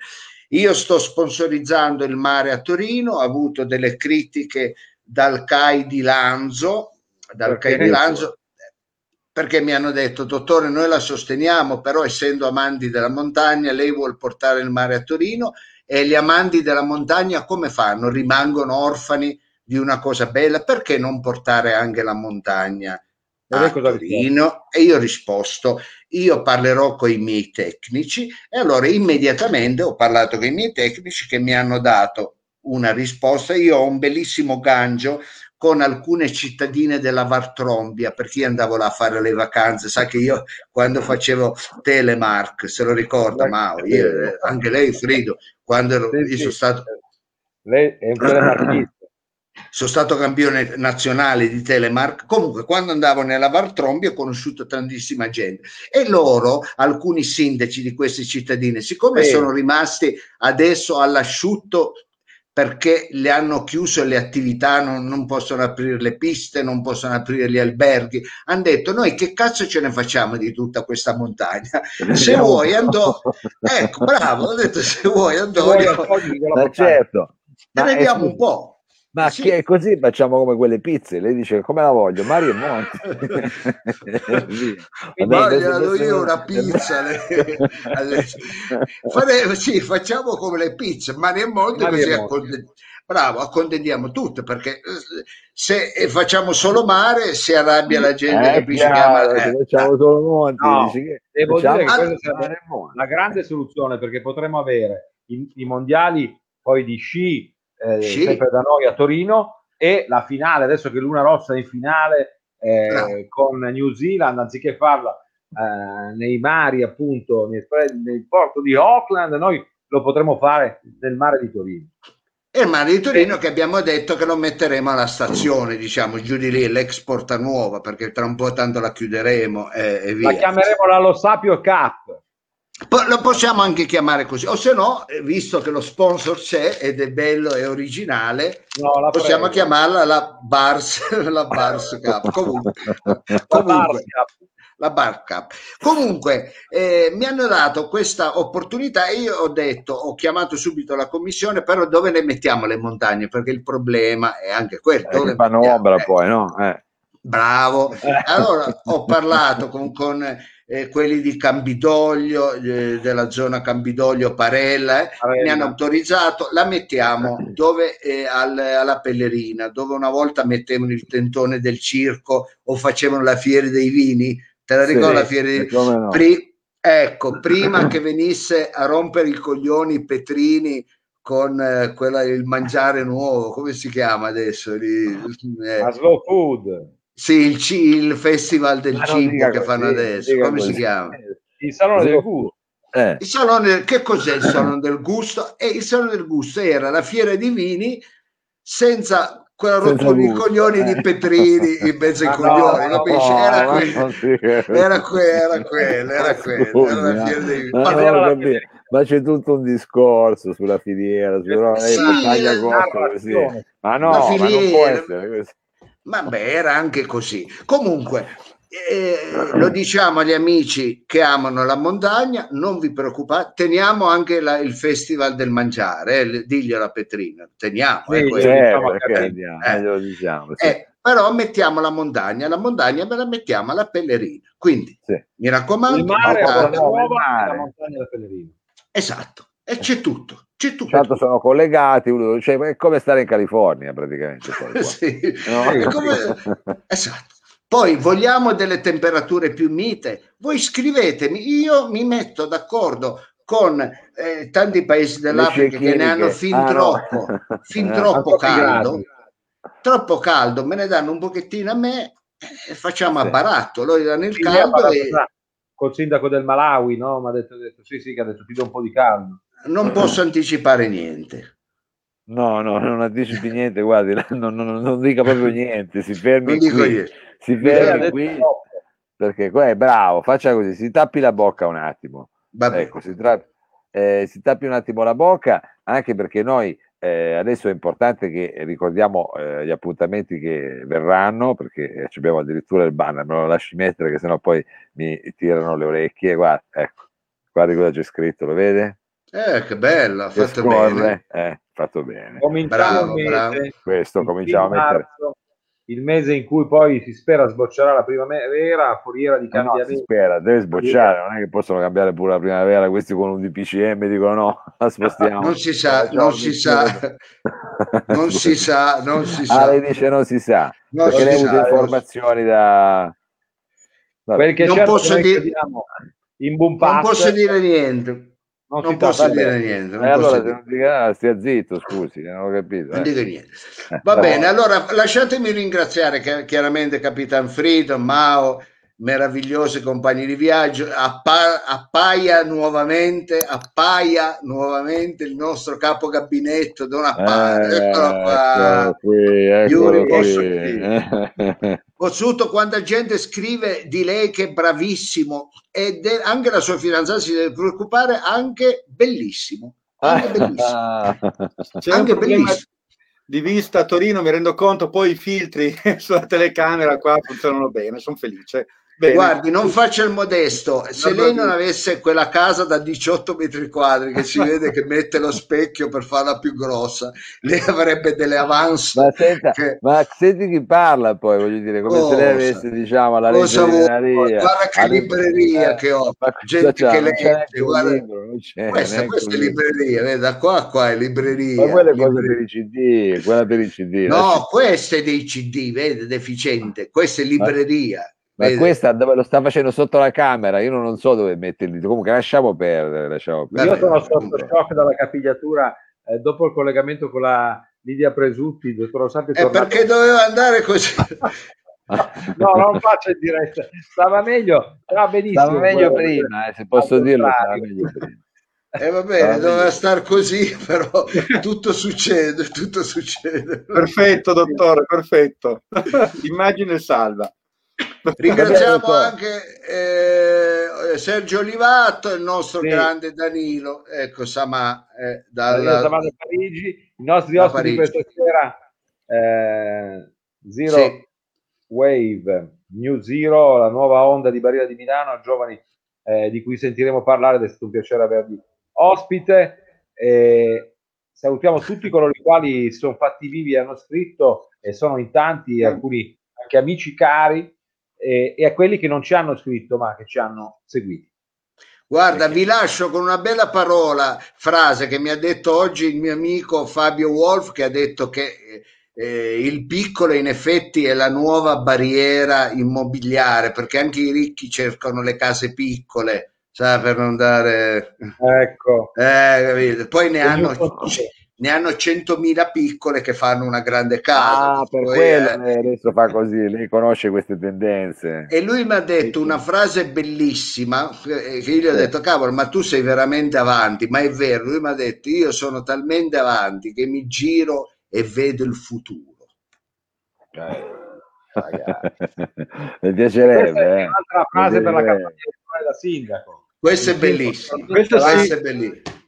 Io sto sponsorizzando il mare a Torino, ho avuto delle critiche dal CAI di Lanzo, dal Perché? CAI di Lanzo, perché mi hanno detto, dottore, noi la sosteniamo, però essendo amanti della montagna, lei vuole portare il mare a Torino e gli amanti della montagna come fanno? Rimangono orfani di una cosa bella, perché non portare anche la montagna E a? Torino? E io ho risposto, io parlerò con i miei tecnici e allora immediatamente ho parlato con i miei tecnici che mi hanno dato una risposta. Io ho un bellissimo gancio con alcune cittadine della Vartrombia perché io andavo là a fare le vacanze. Sa che io quando facevo Telemark, se lo ricorda Mao, io, anche lei Frido, quando ero, io sono stato Lei è un telemarchista. Sono stato campione nazionale di Telemark. Comunque, quando andavo nella Vartrombia ho conosciuto tantissima gente e loro, alcuni sindaci di queste cittadine, siccome Sì. sono rimasti adesso all'asciutto perché le hanno chiuso le attività, non, non possono aprire le piste, non possono aprire gli alberghi. Hanno detto noi che cazzo ce ne facciamo di tutta questa montagna? Se vuoi andò, ecco, bravo, ho detto se vuoi andò, Ma certo, ne è diamo un po'. Ma Sì. che così facciamo come quelle pizze? Lei dice come la voglio? Mario e Monti. Voglio adesso- io una pizza. le- alle- Fare- sì, facciamo come le pizze, Mario e Monte, Mario così acconden- bravo, accontentiamo tutte perché se eh, facciamo solo mare si arrabbia la gente, Eh, che se eh, facciamo solo Monti, No, dici che devo facciamo dire che questa Monti. una grande soluzione perché potremmo avere i, i mondiali poi di sci, eh, Sci. sempre da noi a Torino e la finale, adesso che Luna Rossa è in finale eh, Bravo. con New Zealand, anziché farla eh, nei mari appunto nel, nel porto di Auckland, noi lo potremmo fare nel mare di Torino. E il mare di Torino che abbiamo detto che lo metteremo alla stazione, diciamo, giù di lì, l'ex Porta Nuova, perché tra un po' tanto la chiuderemo e, e La via. chiameremo la Lo Sapio Cup. Lo possiamo anche chiamare così, o se no, eh, visto che lo sponsor c'è ed è bello e originale, No, possiamo prego. chiamarla la Bars, la Bars Cup. Comunque, La comunque, la Bar Cup. Comunque, eh, mi hanno dato questa opportunità e io ho detto, ho chiamato subito la commissione, però dove le mettiamo le montagne? Perché il problema è anche quello. Eh, ombra Eh, poi, no? Eh. Bravo. Allora ho parlato con, con, eh, quelli di Cambidoglio, eh, della zona Cambidoglio Parella, eh, mi hanno autorizzato, la mettiamo dove eh, al- alla Pellerina, dove una volta mettevano il tentone del circo o facevano la fiera dei vini. Te la Sì, ricordi la fiera dei come no. Pri- ecco, prima che venisse a rompere i coglioni Petrini con eh, quella, il mangiare nuovo, come si chiama adesso? Lì? Eh, Slow Food. Sì, il, ci- il festival del non cibo che così, fanno non adesso, dica come si così. chiama? Il Salone del Gusto. Eh. Il salone, che cos'è il salone del gusto? E il salone del gusto era la fiera di vini senza quella rottura di coglioni di eh. Petrini in mezzo ai no, coglioni, no, capisci? no, Era si- era quello, era quello, era quello, era la fiera dei vini. Ma, no, la. Ma c'è tutto un discorso sulla filiera, su no, Sì, taglia la così. narrazione. Ma no, La ma non può filiera. essere così. Vabbè, era anche così. Comunque, eh, lo diciamo agli amici che amano la montagna, non vi preoccupate, teniamo anche la- il festival del mangiare, eh, diglielo a Petrina, teniamo. Sì, eh, sì. quello. Certo, diciamo perché che- andiamo, eh. glielo diciamo. Sì. Eh, però mettiamo la montagna, la montagna me la mettiamo alla Pellerina. Quindi, Sì. mi raccomando, Il mare a porta portate- Porta nuova, la montagna del Pellerino. esatto, e c'è tutto, c'è tutto. Tanto sono collegati, uno- cioè, è come stare in California praticamente. poi, qua. Sì. No? È come- Esatto. Poi vogliamo delle temperature più mite? Voi scrivetemi, io mi metto d'accordo con eh, tanti paesi dell'Africa che ne hanno fin ah, no. troppo, fin Eh, troppo caldo, troppo caldo, me ne danno un pochettino a me e facciamo Sì. a baratto, loro danno il Sì, caldo e col sindaco del Malawi, no? Mi ha detto, ha detto sì, sì, che ha detto ti do un po' di caldo. Non posso anticipare niente. No, no, non anticipi niente, guardi, non, non- non dica proprio niente, si fermi Non qui, niente. si fermi qui, perché qua è bravo, faccia così, si tappi la bocca un attimo, Vabbè. ecco, si, tra- eh, si tappi un attimo la bocca, anche perché noi eh, adesso è importante che ricordiamo eh, gli appuntamenti che verranno, perché eh, ci abbiamo addirittura il banner, me lo lasci mettere che sennò poi mi tirano le orecchie, guarda, ecco, guardi cosa c'è scritto, lo vede? Eh, che bello, ha Che fatto bene. scorre, eh, fatto bene. Cominciamo Bravo, bravo. mese, Questo il cominciamo a mettere. marzo, il mese in cui poi si spera sboccerà la primavera, foriera di Eh no, si spera, deve sbocciare, non è che possono cambiare pure la primavera, questi con un DPCM dicono no, la spostiamo. Non si sa, non si sa, non si sa, non si Ah, sa. lei dice non si sa, Non perché lei ha avuto informazioni da... Vabbè. Quel che Non certo posso dire- in boom Non posso dire niente, non non posso dire niente, non Eh, allora dire. non dica, stia zitto, scusi, non ho capito. Non eh. dico niente. Va bene, allora lasciatemi ringraziare chi- chiaramente Capitan Frido, Mao, meravigliosi compagni di viaggio. Appa- appaia nuovamente, appaia nuovamente il nostro capo gabinetto, Don Appare. Eh, Eccolo qua. eccolo qui, eccolo quanta gente scrive di lei che è bravissimo e de- anche la sua fidanzata si deve preoccupare, anche bellissimo. Anche bellissimo. C'è Anche bellissimo. di vista a Torino, mi rendo conto, poi i filtri sulla telecamera qua funzionano bene, sono felice. Bene. Guardi, non faccia il modesto. Se lei non avesse quella casa da 18 metri quadri che si vede che mette lo specchio per farla più grossa, lei avrebbe delle avance. Ma, senta, che- ma senti chi parla poi, voglio dire, come se lei Cosa? avesse, diciamo, la Cosa libreria. Guarda che libreria che ho. Gente che legge, guarda. libro, Questa, questa è un libro. libreria, vedi, da qua a qua è libreria. Ma quella è cosa libreria. per i CD, quella per i CD. No, questa è dei CD, vede, deficiente. Questa è libreria. Ma vede. questa dove lo sta facendo sotto la camera, io non so dove metterli. Comunque lasciamo perdere, lasciamo Vabbè, Io perdere. sono sotto shock dalla capigliatura eh, dopo il collegamento con la Lidia Presutti, il dottor Rosanti è Eh, tornato. perché doveva andare così? No, non faccio in diretta. Stava meglio, stava benissimo. Stava meglio prima, eh, se posso dirlo, stava meglio prima. Eh, va bene, Va doveva star così, però tutto succede, tutto succede. Perfetto, dottore, perfetto. Immagine salva. Ringraziamo anche eh, Sergio Olivato e il nostro Sì. grande Danilo, ecco Samà, eh, dalla- Samà da Parigi, i nostri da ospiti Parigi. questa sera eh, Zero Sì. Wave, New Zero, la nuova onda di Barriera di Milano, giovani eh, di cui sentiremo parlare ed è stato un piacere avervi ospite. E salutiamo tutti coloro i quali si sono fatti vivi e hanno scritto e sono in tanti, alcuni anche amici cari e, e a quelli che non ci hanno scritto ma che ci hanno seguiti. Guarda, vi lascio con una bella parola, frase che mi ha detto oggi il mio amico Fabio Wolf, che ha detto che eh, il piccolo in effetti è la nuova barriera immobiliare, perché anche i ricchi cercano le case piccole, sa, per non dare... Ecco. Eh? Poi ne hanno, Ognuno- ne hanno 100.000 piccole che fanno una grande casa. Ah, per Poi, quello eh, lei adesso fa così, lei conosce queste tendenze. E lui mi ha detto una frase bellissima, eh, che io gli ho detto, cavolo, ma tu sei veramente avanti, ma è vero, lui mi ha detto, io sono talmente avanti che mi giro e vedo il futuro. Eh, ragazzi. Mi Questa piacerebbe, è eh. un'altra frase per la campagna elettorale da sindaco. Questo è bellissimo, Questo sì. è bellissimo.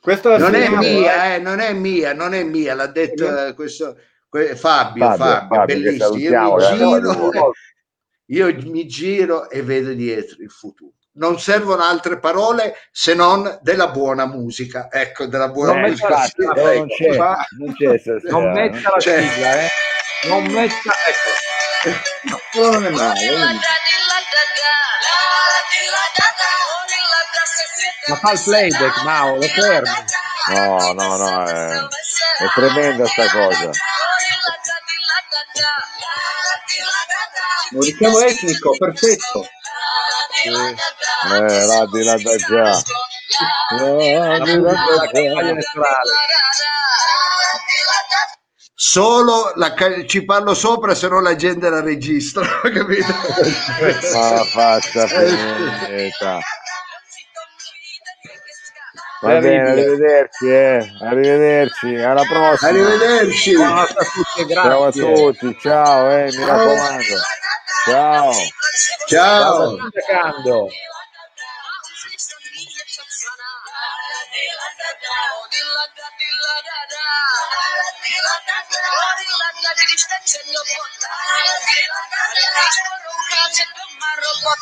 Questa Non è eh. mia, eh, non è mia, non è mia, l'ha detto eh, questo, que- Fabio, Fabio, Fabio, Fabio, bellissimo. Io mi, che giro, adoro. io mi giro e vedo dietro il futuro. Non servono altre parole se non della buona musica. Ecco, della buona Non Eh, musica. metta- sì, però non c'è, fa- non c'è stasera, Non non metta la Cioè- sigla, eh. Non metta, ecco. Quello non è male, vedi? Ma fa il playback, Mao, lo fermi. No, no, no, è, è tremenda sta cosa. Un richiamo etnico, perfetto. Eh, la di là da già. La La di là musica da della campagna già. elettorale. Solo la ci parlo sopra, se no la gente la registra, capito? Ma la faccia finita. Va bene, arrivederci, eh. Arrivederci, alla prossima. Arrivederci. Buonanotte a tutti e Ciao a grazie. tutti, ciao, eh, mi raccomando. Ciao. Ciao. Robot